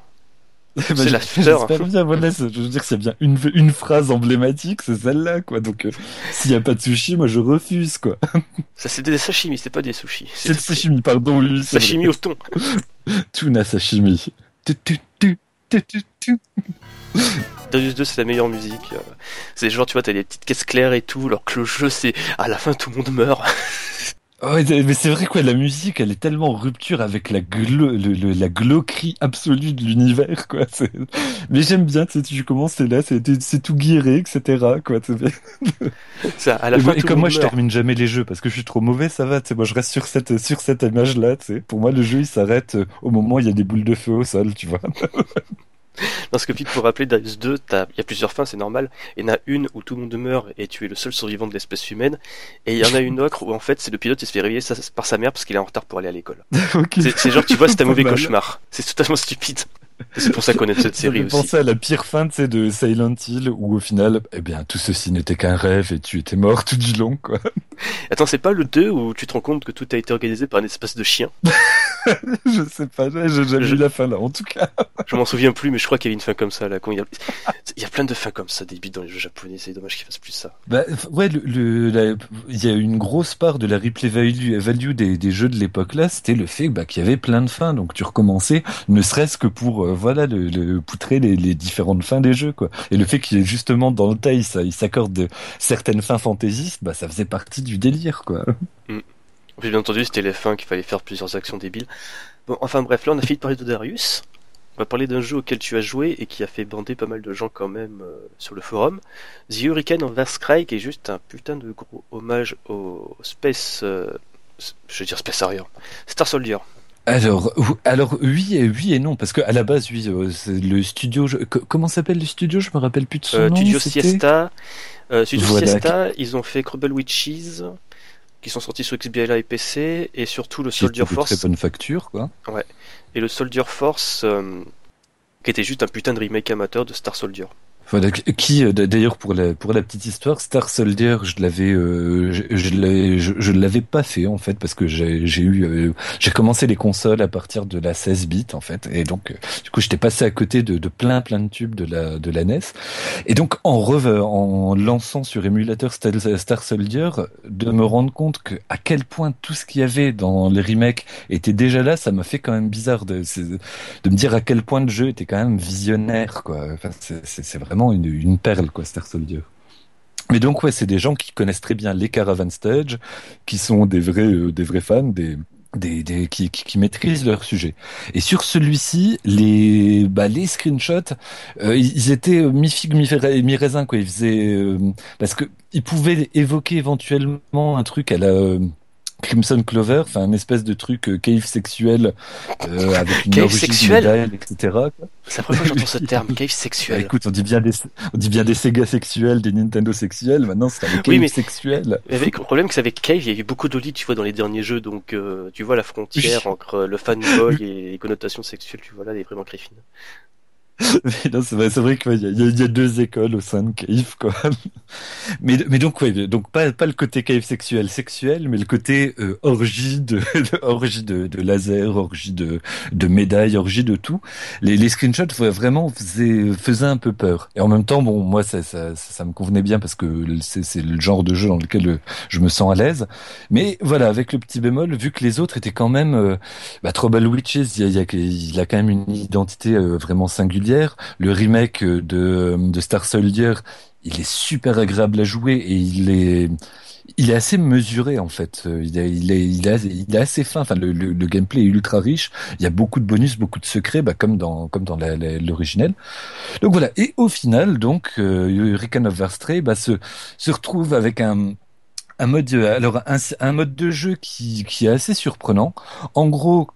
Bah, c'est la J'espère bien, voilà, je veux dire, s'il y a bien une, une phrase emblématique, c'est celle-là, quoi. Donc, euh, s'il y a pas de sushi, moi, je refuse, quoi. Ça, c'est des sashimi, c'est pas des sushis. C'est le sashimi, pardon, lui. Sashimi au thon. Tuna sashimi. Tu, tu, tu, tu, tu, tu. Darius 2 c'est la meilleure musique. Euh. C'est genre tu vois t'as des petites caisses claires et tout, alors que le jeu c'est à la fin tout le monde meurt. Oh, mais c'est vrai quoi, la musique, elle est tellement en rupture avec la glo, le, la glauquerie absolue de l'univers quoi. Mais j'aime bien, tu sais, tu commences là, c'est tout guiré, etc. quoi. Ça, à la et, fin, et comme moi, je termine jamais les jeux parce que je suis trop mauvais, ça va. Tu sais, moi, je reste sur cette sur cette image là. Tu sais, pour moi, le jeu il s'arrête euh, au moment où il y a des boules de feu au sol, tu vois. Dans ce que pour rappeler, Darius 2, il y a plusieurs fins, c'est normal. Il y en a une où tout le monde meurt et tu es le seul survivant de l'espèce humaine. Et il y en a une autre où en fait c'est le pilote qui se fait réveiller par sa mère parce qu'il est en retard pour aller à l'école. C'est genre tu vois c'est un mauvais cauchemar. C'est totalement stupide. C'est pour ça qu'on aime cette série aussi. pensé à la pire fin de, de Silent Hill où au final, eh bien, tout ceci n'était qu'un rêve et tu étais mort tout du long, quoi. Attends, c'est pas le 2 où tu te rends compte que tout a été organisé par un espèce de chien? Je sais pas, j'ai jamais vu la fin là, en tout cas. je m'en souviens plus, mais je crois qu'il y avait une fin comme ça là. Quand il, y a... il y a plein de fins comme ça, des dans les jeux japonais, c'est dommage qu'ils fassent plus ça. Bah, ouais, le, il y a une grosse part de la replay value, value des, des jeux de l'époque là, c'était le fait bah, qu'il y avait plein de fins, donc tu recommençais, ne serait-ce que pour euh, voilà le, poutrer les, différentes fins des jeux quoi. Et le fait qu'il est justement dans le taille, ça, il s'accorde certaines fins fantaisistes, bah ça faisait partie du délire quoi. Mm. Puis bien entendu, c'était les fins qu'il fallait faire plusieurs actions débiles. Bon, enfin bref, là on a fini de parler de Darius. On va parler d'un jeu auquel tu as joué et qui a fait bander pas mal de gens quand même euh, sur le forum. The Hurricane of Cry, qui est juste un putain de gros hommage au Space... Euh, je veux dire Space Harrier. Star Soldier. Alors, alors oui et oui et non parce que à la base oui euh, le studio comment s'appelle le studio? Je me rappelle plus de son nom Studio Siesta Studio Siesta ils ont fait Crumble Witches qui sont sortis sur XBLA et PC, et surtout le Soldier Force. Très bonne facture, quoi. Ouais. Et le Soldier Force, euh, qui était juste un putain de remake amateur de Star Soldier. Qui euh, d'ailleurs pour la pour la petite histoire, Star Soldier, je l'avais euh, je, je, je, l'avais pas fait en fait parce que j'ai eu euh, j'ai commencé les consoles à partir de la 16 bits en fait et donc du coup j'étais passé à côté de, plein plein de tubes de la de la NES et donc en en lançant sur émulateur Star Soldier de me rendre compte que à quel point tout ce qu'il y avait dans les remakes était déjà là, ça m'a fait quand même bizarre de de me dire à quel point le jeu était quand même visionnaire quoi. Enfin c'est c'est vraiment une, perle, quoi, Star Soldier. Mais donc ouais, c'est des gens qui connaissent très bien les Caravan Stage, qui sont des vrais, euh, des vrais fans, des, des, qui, maîtrisent leur sujet. Et sur celui-ci, les bah, les screenshots, euh, ils étaient mi figue mi raisin quoi. Ils faisaient euh, parce que ils pouvaient évoquer éventuellement un truc à la Crimson Clover, enfin un espèce de truc euh, cave sexuel euh, avec une cave sexuel, etc. C'est la première fois que j'entends ce terme, cave sexuel. Bah, écoute, on dit bien des, on dit bien des Sega sexuels, des Nintendo sexuels. Maintenant, c'est un cave oui, mais sexuel. Avec le problème, c'est avec cave, il y a eu beaucoup d'olis, tu vois, dans les derniers jeux, donc euh, tu vois la frontière entre le fanboy et les connotations sexuelles, tu vois là, elle est vraiment très fine. Mais non, c'est vrai, c'est vrai qu'il y, y, a deux écoles au sein de Cave, quoi. Mais, mais donc, ouais, donc pas, pas le côté Cave sexuel, sexuel, mais le côté euh, orgie de, orgie de, de, laser, orgie de, de médailles, orgie de tout. Les, les screenshots vraiment faisaient, faisaient un peu peur. Et en même temps, bon, moi, ça, ça, ça, me convenait bien parce que c'est, le genre de jeu dans lequel euh, je me sens à l'aise. Mais voilà, avec le petit bémol, vu que les autres étaient quand même, euh, bah, Trouble Witches, il y a, il a quand même une identité euh, vraiment singulière le remake de, Star Soldier, il est super agréable à jouer et il est assez mesuré en fait. Il est, assez fin. Enfin, le, gameplay est ultra riche. Il y a beaucoup de bonus, beaucoup de secrets, bah, comme dans l'originel. Donc voilà. Et au final, donc euh, of Verstray bah, se retrouve avec un mode alors un, mode de jeu qui est assez surprenant. En gros,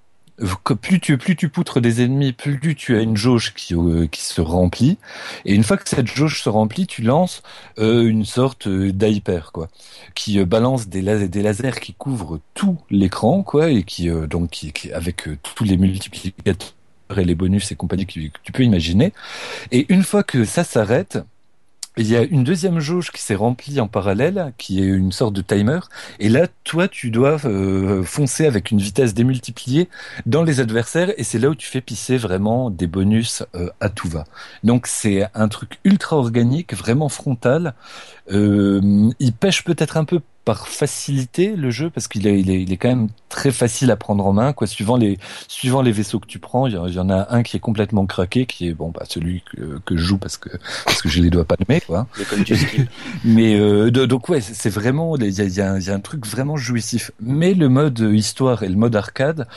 plus tu plus tu poutres des ennemis, plus tu as une jauge qui euh, qui se remplit. Et une fois que cette jauge se remplit, tu lances euh, une sorte euh, d'hyper quoi, qui balance des lasers, des lasers qui couvrent tout l'écran quoi et qui donc qui, avec tous les multiplicateurs et les bonus et compagnie que tu peux imaginer. Et une fois que ça s'arrête, il y a une deuxième jauge qui s'est remplie en parallèle, qui est une sorte de timer. Et là, toi, tu dois euh, foncer avec une vitesse démultipliée dans les adversaires. Et c'est là où tu fais pisser vraiment des bonus euh, à tout va. Donc c'est un truc ultra organique, vraiment frontal. Euh, il pêche peut-être un peu par facilité le jeu parce qu'il est, il est, il est quand même très facile à prendre en main quoi. Suivant les suivant les vaisseaux que tu prends il y, en a un qui est complètement craqué qui est bon bah celui que, que je joue parce que parce que j'ai les doigts palmés quoi. Mais euh, donc ouais c'est vraiment il y a, y, a, y a un truc vraiment jouissif. Mais le mode histoire et le mode arcade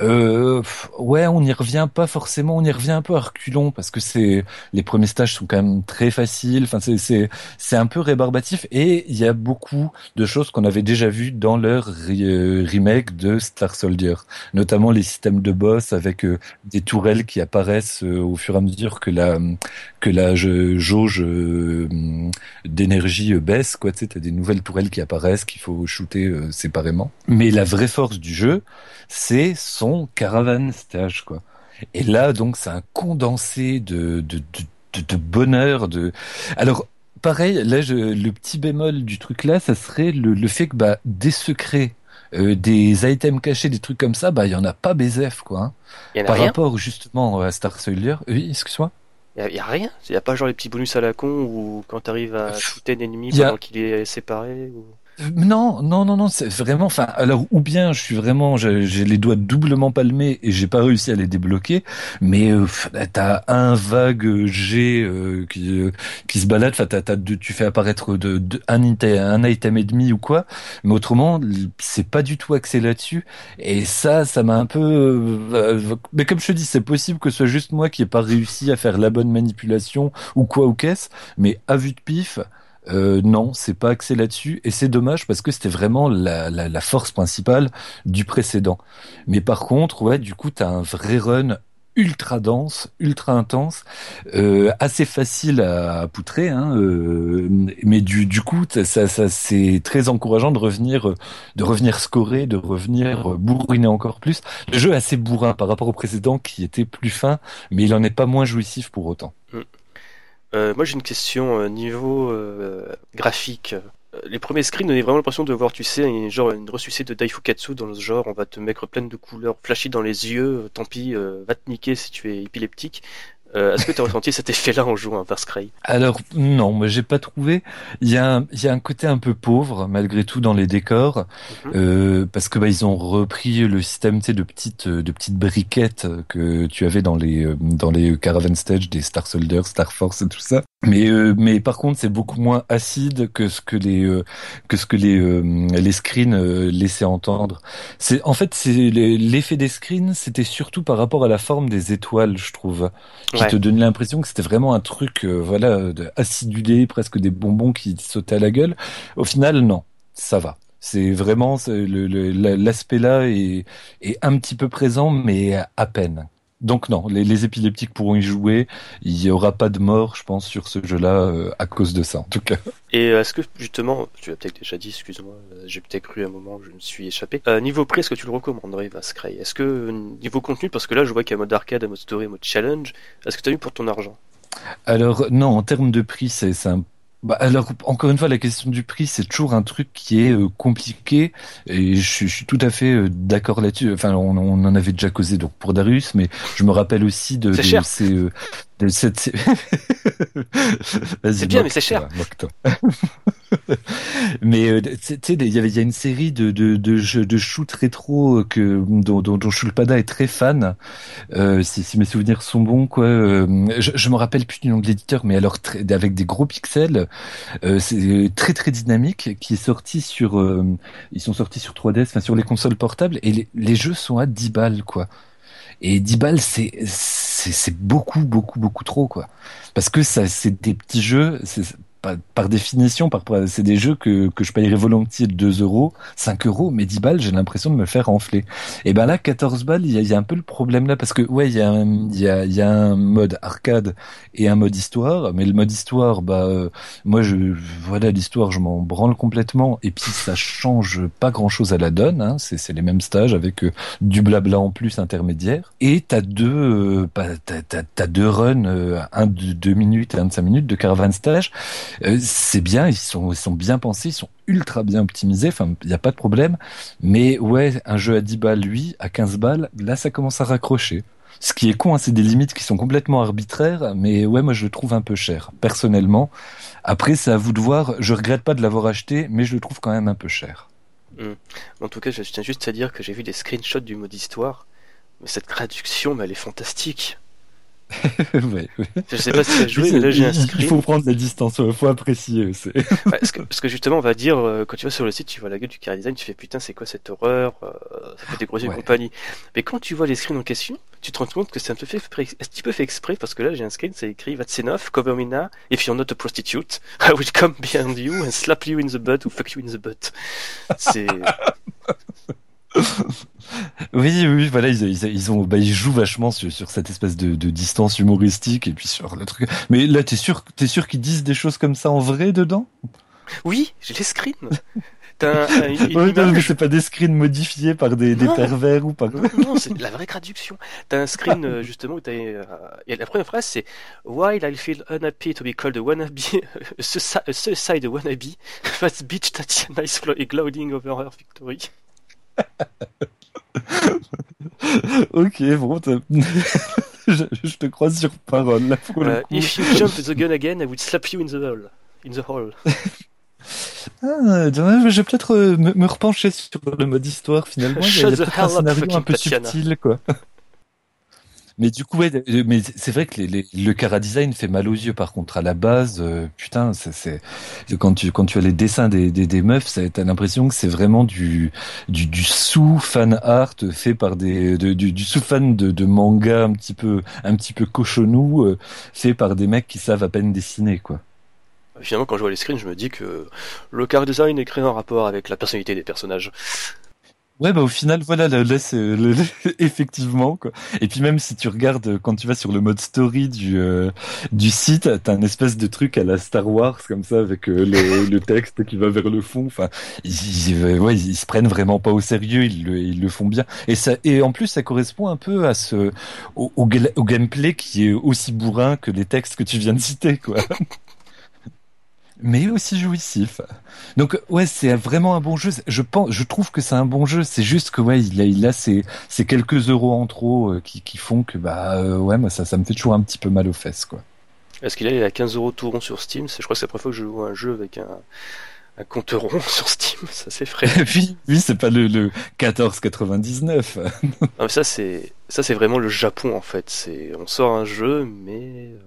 euh, ouais, on n'y revient pas forcément. On y revient un peu à reculons parce que c'est les premiers stages sont quand même très faciles. Enfin, c'est c'est c'est un peu rébarbatif et il y a beaucoup de choses qu'on avait déjà vues dans leur euh, remake de Star Soldier, notamment les systèmes de boss avec euh, des tourelles qui apparaissent euh, au fur et à mesure que la que la jauge d'énergie baisse. Quoi, tu sais, t'as des nouvelles tourelles qui apparaissent qu'il faut shooter séparément. Mais la vraie force du jeu, c'est son caravan stage quoi. Et là, donc, c'est un condensé de, de, de, de, bonheur. De... Alors, pareil, là, je, le petit bémol du truc là, ça serait le, le fait que bah, des secrets, euh, des items cachés, des trucs comme ça, bah, il y en a pas BZF, quoi. Il y en a Par rien. rapport justement à Star Soldier. Oui, excuse-moi. Il y, a- y a rien. Il y a pas genre les petits bonus à la con ou quand t'arrives à shooter un ennemi a- pendant qu'il est séparé. Ou... Euh, Non, non, non, non, c'est vraiment, enfin, alors, ou bien je suis vraiment, j'ai les doigts doublement palmés et j'ai pas réussi à les débloquer, mais euh, pff, t'as un vague G euh, qui, euh, qui se balade, enfin, t'as, tu fais apparaître de, de- un, item, un item et demi ou quoi, mais autrement, c'est pas du tout axé là-dessus, et ça, ça m'a un peu, euh, euh, mais comme je te dis, c'est possible que ce soit juste moi qui ai pas réussi à faire la bonne manipulation ou quoi ou qu'est-ce, mais à vue de pif, euh, non, c'est pas axé là-dessus et c'est dommage parce que c'était vraiment la, la, la force principale du précédent. Mais par contre, ouais, du coup, t'as un vrai run ultra dense, ultra intense, euh, assez facile à, poutrer, hein, euh, mais du, du coup, ça, ça c'est très encourageant de revenir, de revenir scorer, de revenir bourriner encore plus. Le jeu est assez bourrin par rapport au précédent qui était plus fin, mais il en est pas moins jouissif pour autant. Euh, moi j'ai une question euh, niveau euh, graphique. Euh, Les premiers screens donnaient vraiment l'impression de voir, tu sais, une, genre une ressuscité de Daifukatsu dans ce genre, on va te mettre plein de couleurs flashy dans les yeux, tant pis, euh, va te niquer si tu es épileptique. Euh, Est-ce que tu as ressenti cet effet-là en jouant à Verse Cry? Alors non, moi j'ai pas trouvé. Il y a un, il y a un côté un peu pauvre malgré tout dans les décors Mhm. euh, parce que bah ils ont repris le système tu sais, de petites de petites briquettes que tu avais dans les euh, dans les caravan stage des Star Soldiers, Star Force et tout ça. Mais euh, mais par contre c'est beaucoup moins acide que ce que les euh, que ce que les euh, les screens euh, laissaient entendre. C'est en fait c'est l'effet des screens c'était surtout par rapport à la forme des étoiles je trouve qui Ouais. te donne l'impression que c'était vraiment un truc, euh, voilà, acidulé, presque des bonbons qui sautaient à la gueule. Au final, non, ça va. C'est vraiment l'aspect là est, est un petit peu présent, mais à peine. Donc non, les, les épileptiques pourront y jouer. Il y aura pas de mort, je pense, sur ce jeu-là euh, à cause de ça, en tout cas. Et euh, est-ce que justement, tu l'as peut-être déjà dit, excuse-moi, euh, j'ai peut-être cru à un moment, je me suis échappé. Euh, niveau prix, est-ce que tu le recommanderais, Verse Cry Est-ce que niveau contenu, parce que là je vois qu'il y a mode arcade, un mode story, un mode challenge, est-ce que tu as eu pour ton argent? Alors non, en termes de prix, c'est c'est un bah, alors encore une fois, la question du prix, c'est toujours un truc qui est euh, compliqué et je, suis- je suis tout à fait euh, d'accord là-dessus. Enfin, on, on en avait déjà causé donc pour Darius, mais je me rappelle aussi de, ces euh, C'est bien, mais c'est moque-toi. mais euh, tu sais, il y a une série de de de jeux de shoot rétro que dont dont, dont Shulpada est très fan. Euh, si, si mes souvenirs sont bons, quoi. euh, je, je me rappelle plus du nom de l'éditeur, mais alors avec des gros pixels, euh, c'est très très dynamique, qui est sorti sur, euh, ils sont sortis sur 3DS, enfin sur les consoles portables, et les, les jeux sont à 10 balles, quoi. Et 10 balles, c'est c'est beaucoup beaucoup beaucoup trop, quoi. Parce que ça, c'est des petits jeux. Par, par définition, par, c'est des jeux que, que je payerais volontiers 2 euros, 5 euros, mais 10 balles, j'ai l'impression de me faire enfler. Et ben là, 14 balles, il y a, y a un peu le problème là, parce que ouais, il y, a y, a, y a un mode arcade et un mode histoire, mais le mode histoire, bah euh, moi je voilà l'histoire, je m'en branle complètement, et puis ça change pas grand chose à la donne, hein, c'est c'est les mêmes stages avec euh, du blabla en plus intermédiaire, et t'as deux euh, bah, t'as, t'as, t'as deux runs, euh, un de 2 minutes et un de 5 minutes de caravan stage, euh, c'est bien, ils sont bien pensés, ils sont ultra bien optimisés, enfin il y a pas de problème, mais ouais, un jeu à 10 balles, lui, à 15 balles, là ça commence à raccrocher. Ce qui est con, hein, c'est des limites qui sont complètement arbitraires, mais ouais, moi je le trouve un peu cher, personnellement. Après, c'est à vous de voir. Je regrette pas de l'avoir acheté, mais je le trouve quand même un peu cher. En tout cas, je tiens juste à dire que j'ai vu des screenshots du mode histoire, mais cette traduction, elle est fantastique. ouais, ouais. Je sais pas si tu as joué, mais là j'ai un Il screen. faut prendre la distance, il faut apprécier. c'est- Ouais, parce, que, parce que justement, on va dire, euh, quand tu vas sur le site, tu vois la gueule du car design, tu fais putain, c'est quoi cette horreur, euh, ça fait des grosses Ouais. compagnie. Mais quand tu vois les screens en question, tu te rends compte que c'est un peu fait, exprès- un petit peu fait exprès, parce que là j'ai un screen, c'est écrit That's enough, cover me now, if you're not a prostitute, I will come behind you and slap you in the butt ou fuck you in the butt. C'est. Oui, oui, voilà, ils, ils, ils ont, bah, ils jouent vachement sur, sur cette espèce de, de distance humoristique et puis sur le truc. Mais là, t'es sûr, t'es sûr qu'ils disent des choses comme ça en vrai dedans? Oui, j'ai les screens. T'as un- une, une Ouais, non, mais c'est pas des screens modifiés par des, pervers ou par. Non, non, c'est la vraie traduction. T'as un screen euh, justement où t'as euh, et la première phrase c'est While I feel unhappy to be called a wannabe, a suicide a wannabe, that bitch Tatiana is glo- gloating over her victory. ok, bon, je, je te crois sur parole là pour le Euh, coup. if you jump the gun again, I would slap you in the hole. In the hole. Ah, je vais peut-être euh, me, me repencher sur le mode histoire finalement. Il y a, a peut-être un scénario un peu subtil, quoi. Mais du coup, ouais, euh, mais c'est vrai que le cara design fait mal aux yeux. Par contre, à la base, euh, putain, quand tu quand tu as les dessins des des, des meufs, t'as l'impression que c'est vraiment du du, sous fan art fait par des de- du sous fan de, de manga un petit peu un petit peu cochonou euh, fait par des mecs qui savent à peine dessiner, quoi. Finalement, quand je vois les screens, je me dis que le car design est créé en rapport avec la personnalité des personnages. Ouais, bah au final, voilà, là, là, c'est le- effectivement quoi. Et puis même si tu regardes euh, quand tu vas sur le mode story du euh, du site, t'as un espèce de truc à la Star Wars comme ça avec euh, le, le texte qui va vers le fond. Enfin, ils, ils- euh, ouais, ils se prennent vraiment pas au sérieux, ils le, ils le font bien. Et ça, et en plus, ça correspond un peu à ce au, au, au gameplay qui est aussi bourrin que les textes que tu viens de citer, quoi. Mais aussi jouissif. Donc ouais, c'est vraiment un bon jeu. Je pense, je trouve que c'est un bon jeu. C'est juste que ouais, il a, il a ces, ces quelques euros en trop euh, qui, qui font que bah euh, ouais, moi ça, ça me fait toujours un petit peu mal aux fesses quoi. Est-ce qu'il est à 15 euros tout rond sur Steam? Je crois que c'est la première fois que je joue à un jeu avec un, un compte rond sur Steam. Ça c'est frais. oui, oui, c'est pas le, le 14,99. Non, mais ça c'est ça c'est vraiment le Japon en fait. C'est on sort un jeu mais euh,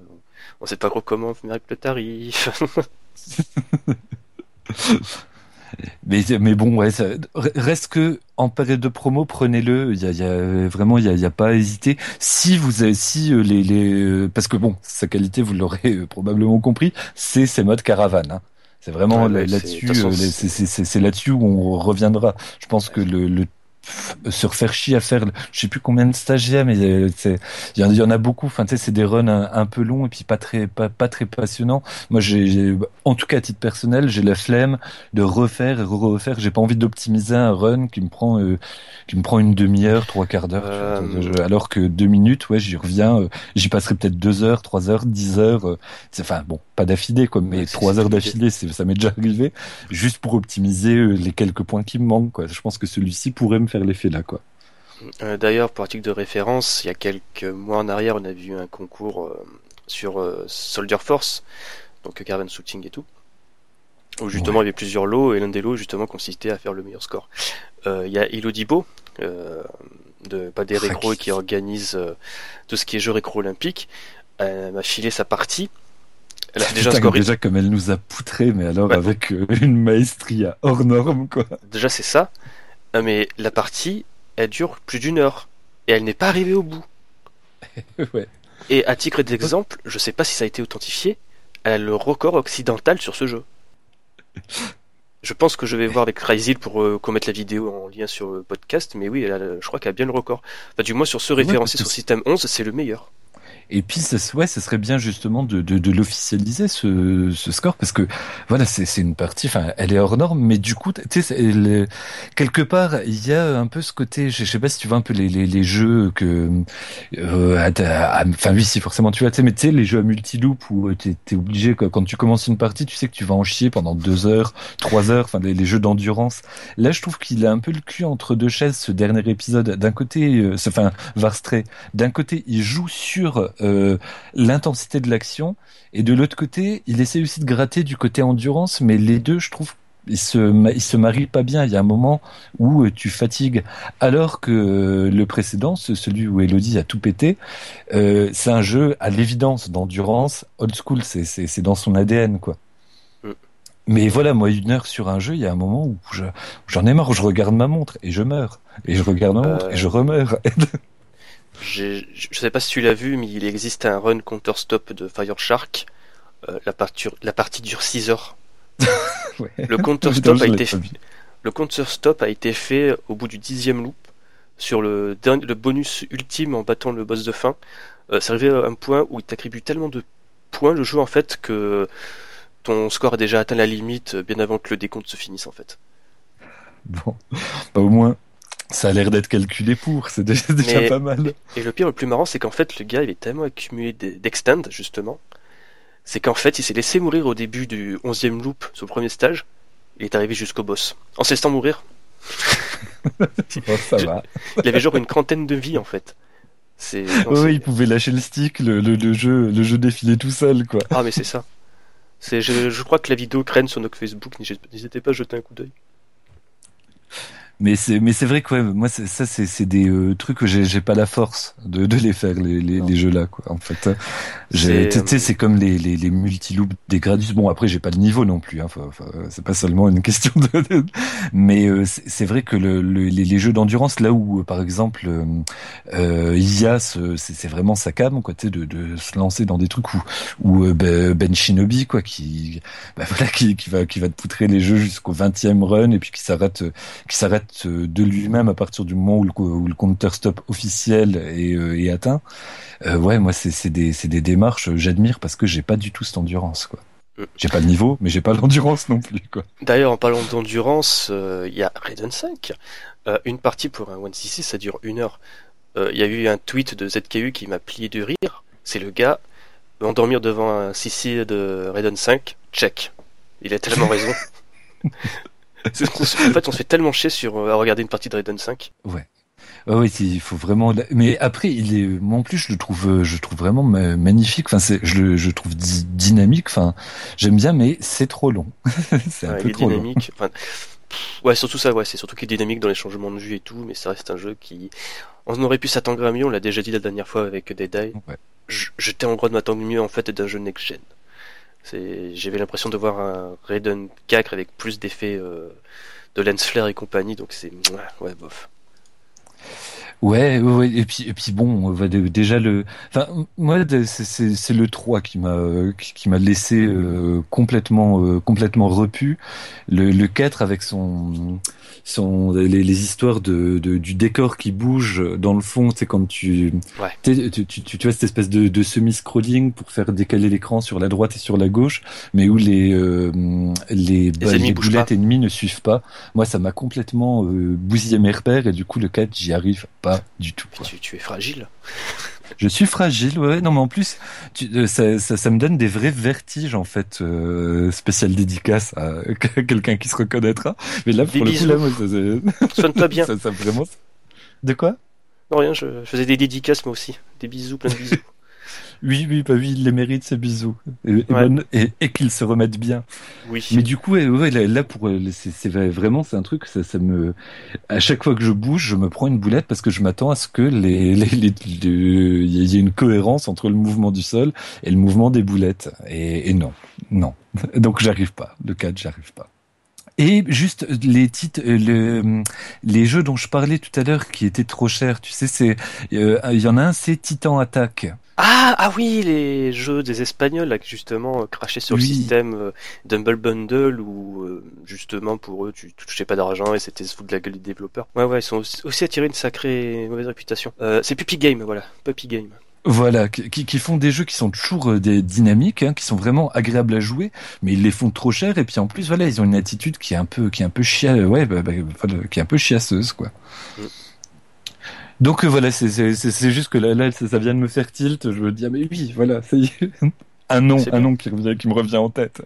on sait pas trop comment avec le tarif. Mais, mais bon, ouais, ça, reste que en période de promo, prenez-le. Il y a, il y a vraiment, il y a, il y a pas à hésiter. Si vous avez, si euh, les, les, euh, parce que bon, sa qualité, vous l'aurez euh, probablement compris, c'est ces modes caravane. Hein. C'est vraiment Ouais, là-dessus, c'est là-dessus où on reviendra. Je pense que le, se refaire chier à faire, je sais plus combien de stagiaires, mais euh, il y, y en a beaucoup. Enfin, tu sais, c'est des runs un, un peu longs et puis pas très, pas, pas très passionnants. Moi, j'ai, en tout cas à titre personnel, j'ai la flemme de refaire et refaire. J'ai pas envie d'optimiser un run qui me prend, euh, qui me prend une demi-heure, trois quarts d'heure. Euh. Je- Alors que deux minutes, ouais, j'y reviens. euh, j'y passerai peut-être deux heures, trois heures, dix heures. euh, enfin, bon, pas d'affilée, quoi, mais Ouais, trois heures d'affilée, ça m'est déjà arrivé, juste pour optimiser euh, les quelques points qui me manquent, quoi. Je pense que celui-ci pourrait me faire l'effet là, quoi. Euh, D'ailleurs, pour article de référence, il y a quelques mois en arrière, on a vu un concours euh, sur euh, Soldier Force, donc Caravan Shooting et tout, où justement il y avait plusieurs lots, et l'un des lots justement consistait à faire le meilleur score. Il y a Ilodibo, euh, de pas des Ah, récros qui- organise tout ce qui est jeux récro olympiques, elle m'a filé sa partie. Elle a fait déjà Putain, déjà comme elle nous a poutré, mais alors Ouais. avec euh, une maestria hors norme, quoi. Déjà c'est ça, Euh, mais la partie, elle dure plus d'une heure, et elle n'est pas arrivée au bout. ouais. Et à titre d'exemple, je sais pas si ça a été authentifié, elle a le record occidental sur ce jeu. Je pense que je vais voir avec Crazy pour euh, qu'on mette la vidéo en lien sur le podcast, mais oui, elle a le- je crois qu'elle a bien le record. Enfin, du moins sur ce référencé sur que système 11, c'est le meilleur. Et puis, ça, ouais, ça serait bien justement de, de, de l'officialiser ce, ce score parce que voilà, c'est c'est une partie. Enfin, elle est hors norme, mais du coup, tu sais, quelque part, il y a un peu ce côté. Je, sais pas si tu vois un peu les, les, les jeux que. euh, Enfin, oui, si forcément tu vois. Tu sais, mais tu sais, les jeux à multiloop où euh, t'es es obligé quand tu commences une partie, tu sais que tu vas en chier pendant deux heures, trois heures. Enfin, les, jeux d'endurance. Là, je trouve qu'il a un peu le cul entre deux chaises. Ce dernier épisode, d'un côté, euh, enfin, Varstray, d'un côté, il joue sur euh, l'intensité de l'action, et de l'autre côté, il essaie aussi de gratter du côté endurance, mais les deux, je trouve, ils se, ils se marient pas bien. Il y a un moment où euh, tu fatigues, alors que euh, le précédent, ce- celui où Elodie a tout pété, euh, c'est un jeu à l'évidence d'endurance, old school, c'est, dans son ADN, quoi. Mais voilà, moi, une heure sur un jeu, il y a un moment où je- j'en ai marre, je regarde ma montre et je meurs. Et je regarde ma montre Euh, et je remeurs. Je sais pas si tu l'as vu, mais il existe un run counter-stop de Fire Shark. Euh, la, partie, la partie dure 6 heures. Ouais. Le counter-stop a été a fait au bout du dixième loop sur le, dernier- le bonus ultime en battant le boss de fin. Euh, c'est arrivé à un point où il t'attribue tellement de points le jeu en fait que ton score a déjà atteint la limite bien avant que le décompte se finisse en fait. Bon, bah, au moins, ça a l'air d'être calculé pour, c'est déjà, Mais- pas mal. Et le pire, le plus marrant, c'est qu'en fait, le gars, il est tellement accumulé d'extend, justement, c'est qu'en fait, il s'est laissé mourir au début du 11e loop, sur le premier stage. Il est arrivé jusqu'au boss. En se laissant mourir, Bon, ça Je- va. il avait genre une trentaine de vies, en fait. C'est. non, ouais, il pouvait lâcher le stick, le, le, le jeu, le jeu défilait tout seul, quoi. Ah, mais c'est ça. C'est, je, je crois que la vidéo traîne sur notre Facebook, n'hésitez pas à jeter un coup d'œil. Mais c'est, mais c'est vrai que ouais, moi, ça, c'est, c'est des euh, trucs que j'ai, j'ai pas la force de, de les faire, les, les, les jeux-là, quoi. En fait, j'ai, C'est, tu sais, c'est comme les, les, les multi-loops des Gradius. Bon, après, j'ai pas le niveau non plus, hein. C'est pas seulement une question de, de- mais euh, c'est, vrai que le, le- les, les jeux d'endurance, là où, euh, par exemple, euh, euh, IA, c'est, c'est vraiment sa cam, quoi, tu sais, de, de se lancer dans des trucs où, où euh, ben, Ben Shinobi, quoi, qui, bah, voilà, qui, qui va, qui va te poutrer les jeux jusqu'au 20e run et puis qui s'arrête, qui s'arrête euh, de lui-même à partir du moment où le, co- où le counter stop officiel est, euh, est atteint. Euh, ouais, moi c'est des des démarches j'admire parce que j'ai pas du tout cette endurance quoi. J'ai pas le niveau, mais j'ai pas l'endurance non plus quoi. D'ailleurs, en parlant d'endurance, euh, il y a Raiden 5. Euh, une partie pour un 1cc, ça dure une heure. Euh, Il y a eu un tweet de ZKU qui m'a plié de rire. C'est le gars, endormir devant un CC de Raiden 5, check. Il a tellement raison. Se- en fait, on se fait tellement chier sur euh, à regarder une partie de Raiden 5. Ouais. Ouais, ouais, il faut vraiment. Mais après, il est. Moi en plus, je le trouve, euh, je le trouve vraiment ma- magnifique. Enfin, c'est, je le, je le trouve dy- dynamique. Enfin, j'aime bien, mais c'est trop long. c'est un Ouais, peu il est trop long. dynamique. Enfin, ouais, surtout ça, ouais, c'est surtout qu'il est dynamique dans les changements de vue et tout, mais ça reste un jeu qui. On aurait pu s'attendre à mieux, on l'a déjà dit la dernière fois avec Dead Eye. Ouais. J'étais en droit de m'attendre mieux en fait d'un jeu next-gen. C'est- J'avais l'impression de voir un Raiden 4 avec plus d'effets euh, de lens flare et compagnie, donc c'est. Ouais, bof. Ouais, ouais, et puis et puis bon, déjà le, moi c'est le 3 qui m'a qui m'a laissé euh, complètement euh, complètement repu. Le le 4 avec son son les, les histoires de, de du décor qui bouge dans le fond, c'est quand tu Ouais. tu, tu tu tu vois cette espèce de de semi-scrolling pour faire décaler l'écran sur la droite et sur la gauche, mais où les euh, les bah, boulettes pas. ennemies ne suivent pas. Moi, ça m'a complètement euh, bousillé mes repères et du coup, le 4, j'y arrive pas du tout. Quoi. tu, tu es fragile. Je suis fragile, ouais. Non, mais en plus, tu, euh, ça, ça, ça me donne des vrais vertiges, en fait. Euh, spécial dédicace à quelqu'un qui se reconnaîtra. Mais là, Des pour le coup, là, Soigne-toi bien. ça, ça vraiment. De quoi? Non, rien, je je faisais des dédicaces moi aussi. Des bisous, plein de bisous. Oui, oui, bah oui, il les mérite, ces bisous. Et, et Ouais. bonne- et, et qu'ils se remettent bien. Oui. Mais du coup, ouais, là, là, pour euh, c'est c'est vrai- vraiment c'est un truc ça, ça me à chaque fois que je bouge, je me prends une boulette parce que je m'attends à ce que les les les- y ait une cohérence entre le mouvement du sol et le mouvement des boulettes. Et, non, non. Donc j'arrive pas. Le 4, j'arrive pas. Et juste les titres, euh, le, les jeux dont je parlais tout à l'heure qui étaient trop chers, tu sais, c'est euh, il y en a un, c'est Titan Attack. Ah, ah oui, les jeux des Espagnols, là, qui justement euh, crachaient sur le système euh, Dumble Bundle, où euh, justement pour eux, tu touchais pas d'argent et c'était se foutre de la gueule des développeurs. Ouais, ouais, ils sont aussi- aussi attirés une sacrée mauvaise réputation. Euh, c'est Puppy Game, voilà, Puppy Game. Voilà, qui, qui- font des jeux qui sont toujours des dynamiques, hein, qui sont vraiment agréables à jouer, mais ils les font trop cher et puis en plus voilà, ils ont une attitude qui est un peu, qui est un peu chia, ouais, bah, bah, qui est un peu chiasseuse quoi. Mm. Donc euh, voilà, c'est c'est c'est- c'est juste que là, là ça, ça vient de me faire tilt. Je me dis ah mais oui, voilà, ça y est, un nom, C'est un nom qui revient, qui me revient en tête.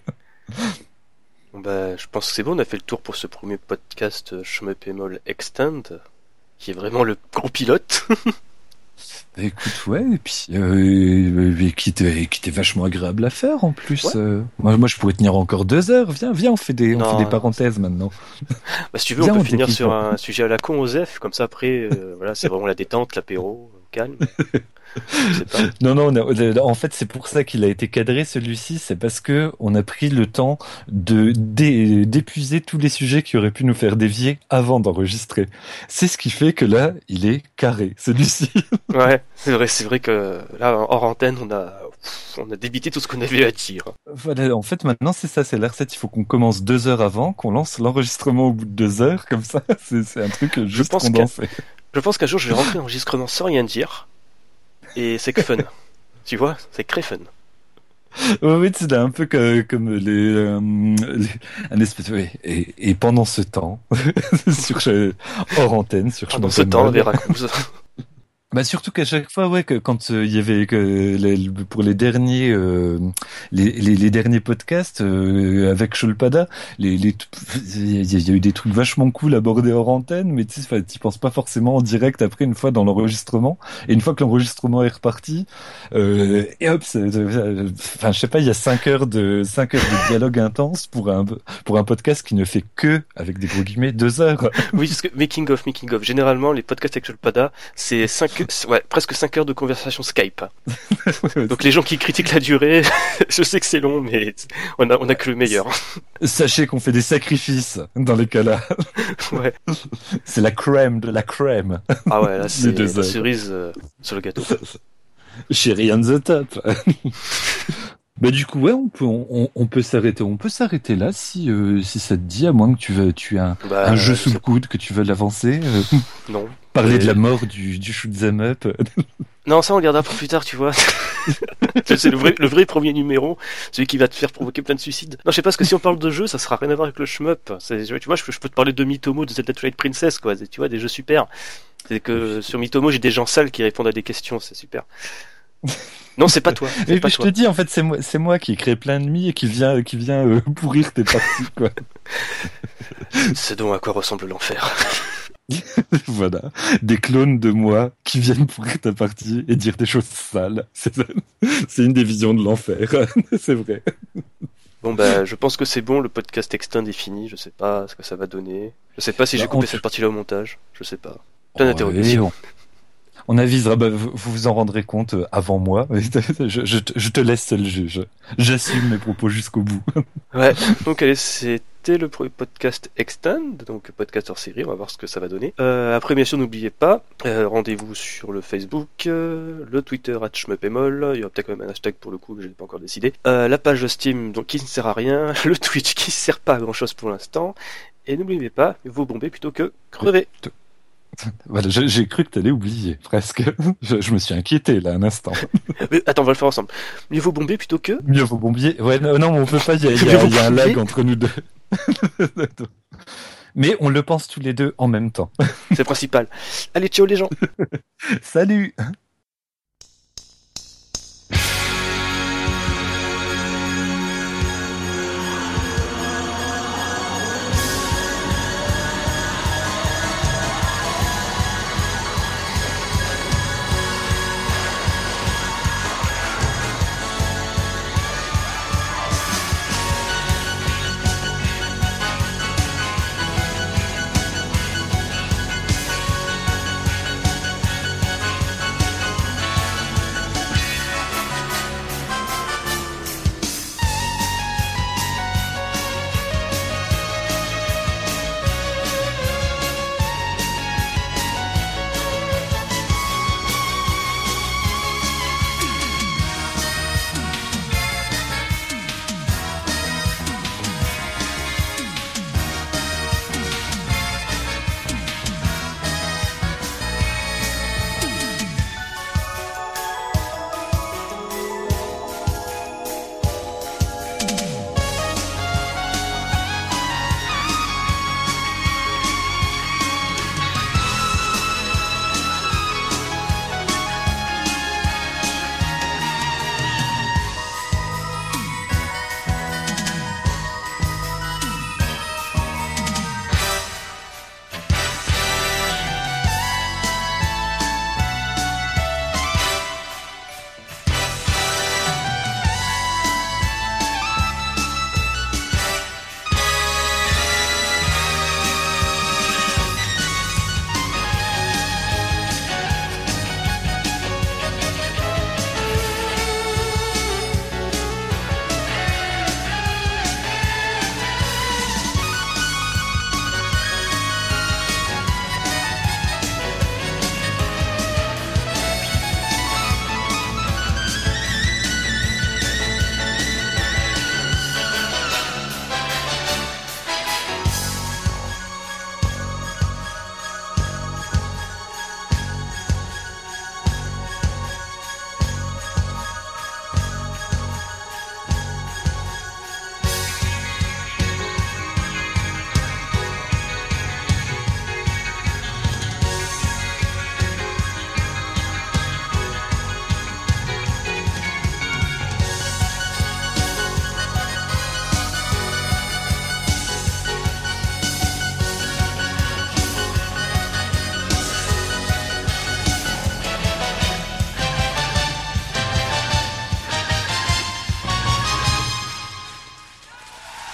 Bah, je pense que c'est bon, on a fait le tour pour ce premier podcast euh, Schmeppemol Extend, qui est vraiment le gros pilote. Bah, écoute, ouais, et puis euh, et qui était vachement agréable à faire en plus. Ouais. euh. moi, moi, je pourrais tenir encore deux heures. Viens, viens, on fait des, on fait des parenthèses maintenant. Bah, si tu veux, Viens, on peut on finir sur un sujet à la con, Osef, comme ça après, euh, voilà, c'est vraiment la détente, l'apéro, calme. Je pas. Non, non, a- en fait, c'est pour ça qu'il a été cadré celui-ci, c'est parce que on a pris le temps de d'é- d'épuiser tous les sujets qui auraient pu nous faire dévier avant d'enregistrer. C'est ce qui fait que là, il est carré, celui-ci. Ouais, c'est vrai, c'est vrai que là, hors antenne, on a, on a débité tout ce qu'on avait à dire. voilà, en fait, maintenant, c'est ça, c'est la recette. Il faut qu'on commence deux heures avant, qu'on lance l'enregistrement au bout de deux heures, comme ça. C'est un truc juste pense que- condensé. Je pense qu'un jour, je vais rentrer en enregistrement sans rien dire. Et c'est que fun. tu vois, c'est très fun. oui, c'est un peu comme, comme les, euh, les, un espèce. Oui. Et, et pendant ce temps, sur hors antenne, sur pendant ce temps, Veracruz. Bah surtout qu'à chaque fois, ouais, que quand euh, il y avait que les, pour les derniers euh, les, les, les, derniers podcasts euh, avec Shulpada, les il y, a eu des trucs vachement cool abordés hors antenne, mais tu tu penses pas forcément en direct après une fois dans l'enregistrement et une fois que l'enregistrement est reparti, et hop, enfin je sais pas, il y a cinq heures de cinq heures de dialogue intense pour un pour un podcast qui ne fait que avec des gros guillemets deux heures. Oui, parce que making of making of, généralement les podcasts avec Shulpada, c'est cinq ouais, presque 5 heures de conversation Skype. Donc les gens qui critiquent la durée, je sais que c'est long, mais on a, on a que le meilleur. Sachez qu'on fait des sacrifices dans les cas-là. ouais. C'est la crème de la crème. Ah ouais, là c'est la cerise euh, sur le gâteau. Chérie on the top. Bah du coup ouais on peut on, on peut s'arrêter on peut s'arrêter là si euh, si ça te dit à moins que tu veux tu as bah, un jeu sous le coude que tu veux l'avancer. Euh. Non. Parler de la mort du du shoot them up. non ça on regardera pour plus tard tu vois. c'est le vrai le vrai premier numéro celui qui va te faire provoquer plein de suicides. Non je sais pas parce que si on parle de jeu ça sera rien à voir avec le shmup. Tu vois je, je peux te parler de Mitomo de Zelda Twilight Princess quoi tu vois des jeux super. C'est que sur Mitomo j'ai des gens sales qui répondent à des questions c'est super. Non, c'est pas toi. Et puis je te dis, en fait, c'est moi, c'est moi qui crée plein d'ennemis et qui vient, qui vient euh, pourrir tes parties, quoi. c'est donc à quoi ressemble l'enfer. voilà, des clones de moi qui viennent pourrir ta partie et dire des choses sales. C'est, c'est une des visions de l'enfer, c'est vrai. Bon bah, je pense que c'est bon, le podcast extend est fini. Je sais pas ce que ça va donner. Je sais pas si j'ai bah, coupé cette partie-là au montage. Je sais pas. Plein d'interrogations on avisera, bah, vous, vous en rendrez compte euh, avant moi. je, je, je, te laisse seul juge. J'assume mes propos jusqu'au bout. ouais, donc allez, c'était le podcast Extend, donc podcast hors série, on va voir ce que ça va donner. Euh, après, bien sûr, n'oubliez pas, euh, rendez-vous sur le Facebook, le Twitter at Schmepemol, il y aura peut-être quand même un hashtag pour le coup, mais je n'ai pas encore décidé. la page Steam, donc qui ne sert à rien, le Twitch qui ne sert pas à grand chose pour l'instant, et n'oubliez pas, vous bombez plutôt que crever. Voilà, j'ai cru que t'allais oublier, presque. Je, me suis inquiété, là, un instant. Mais attends, on va le faire ensemble. Mieux vaut bomber plutôt que Mieux vaut bomber. Ouais, non, non on peut pas, il y a, un lag entre nous deux. Mais on le pense tous les deux en même temps. C'est principal. Allez, ciao les gens Salut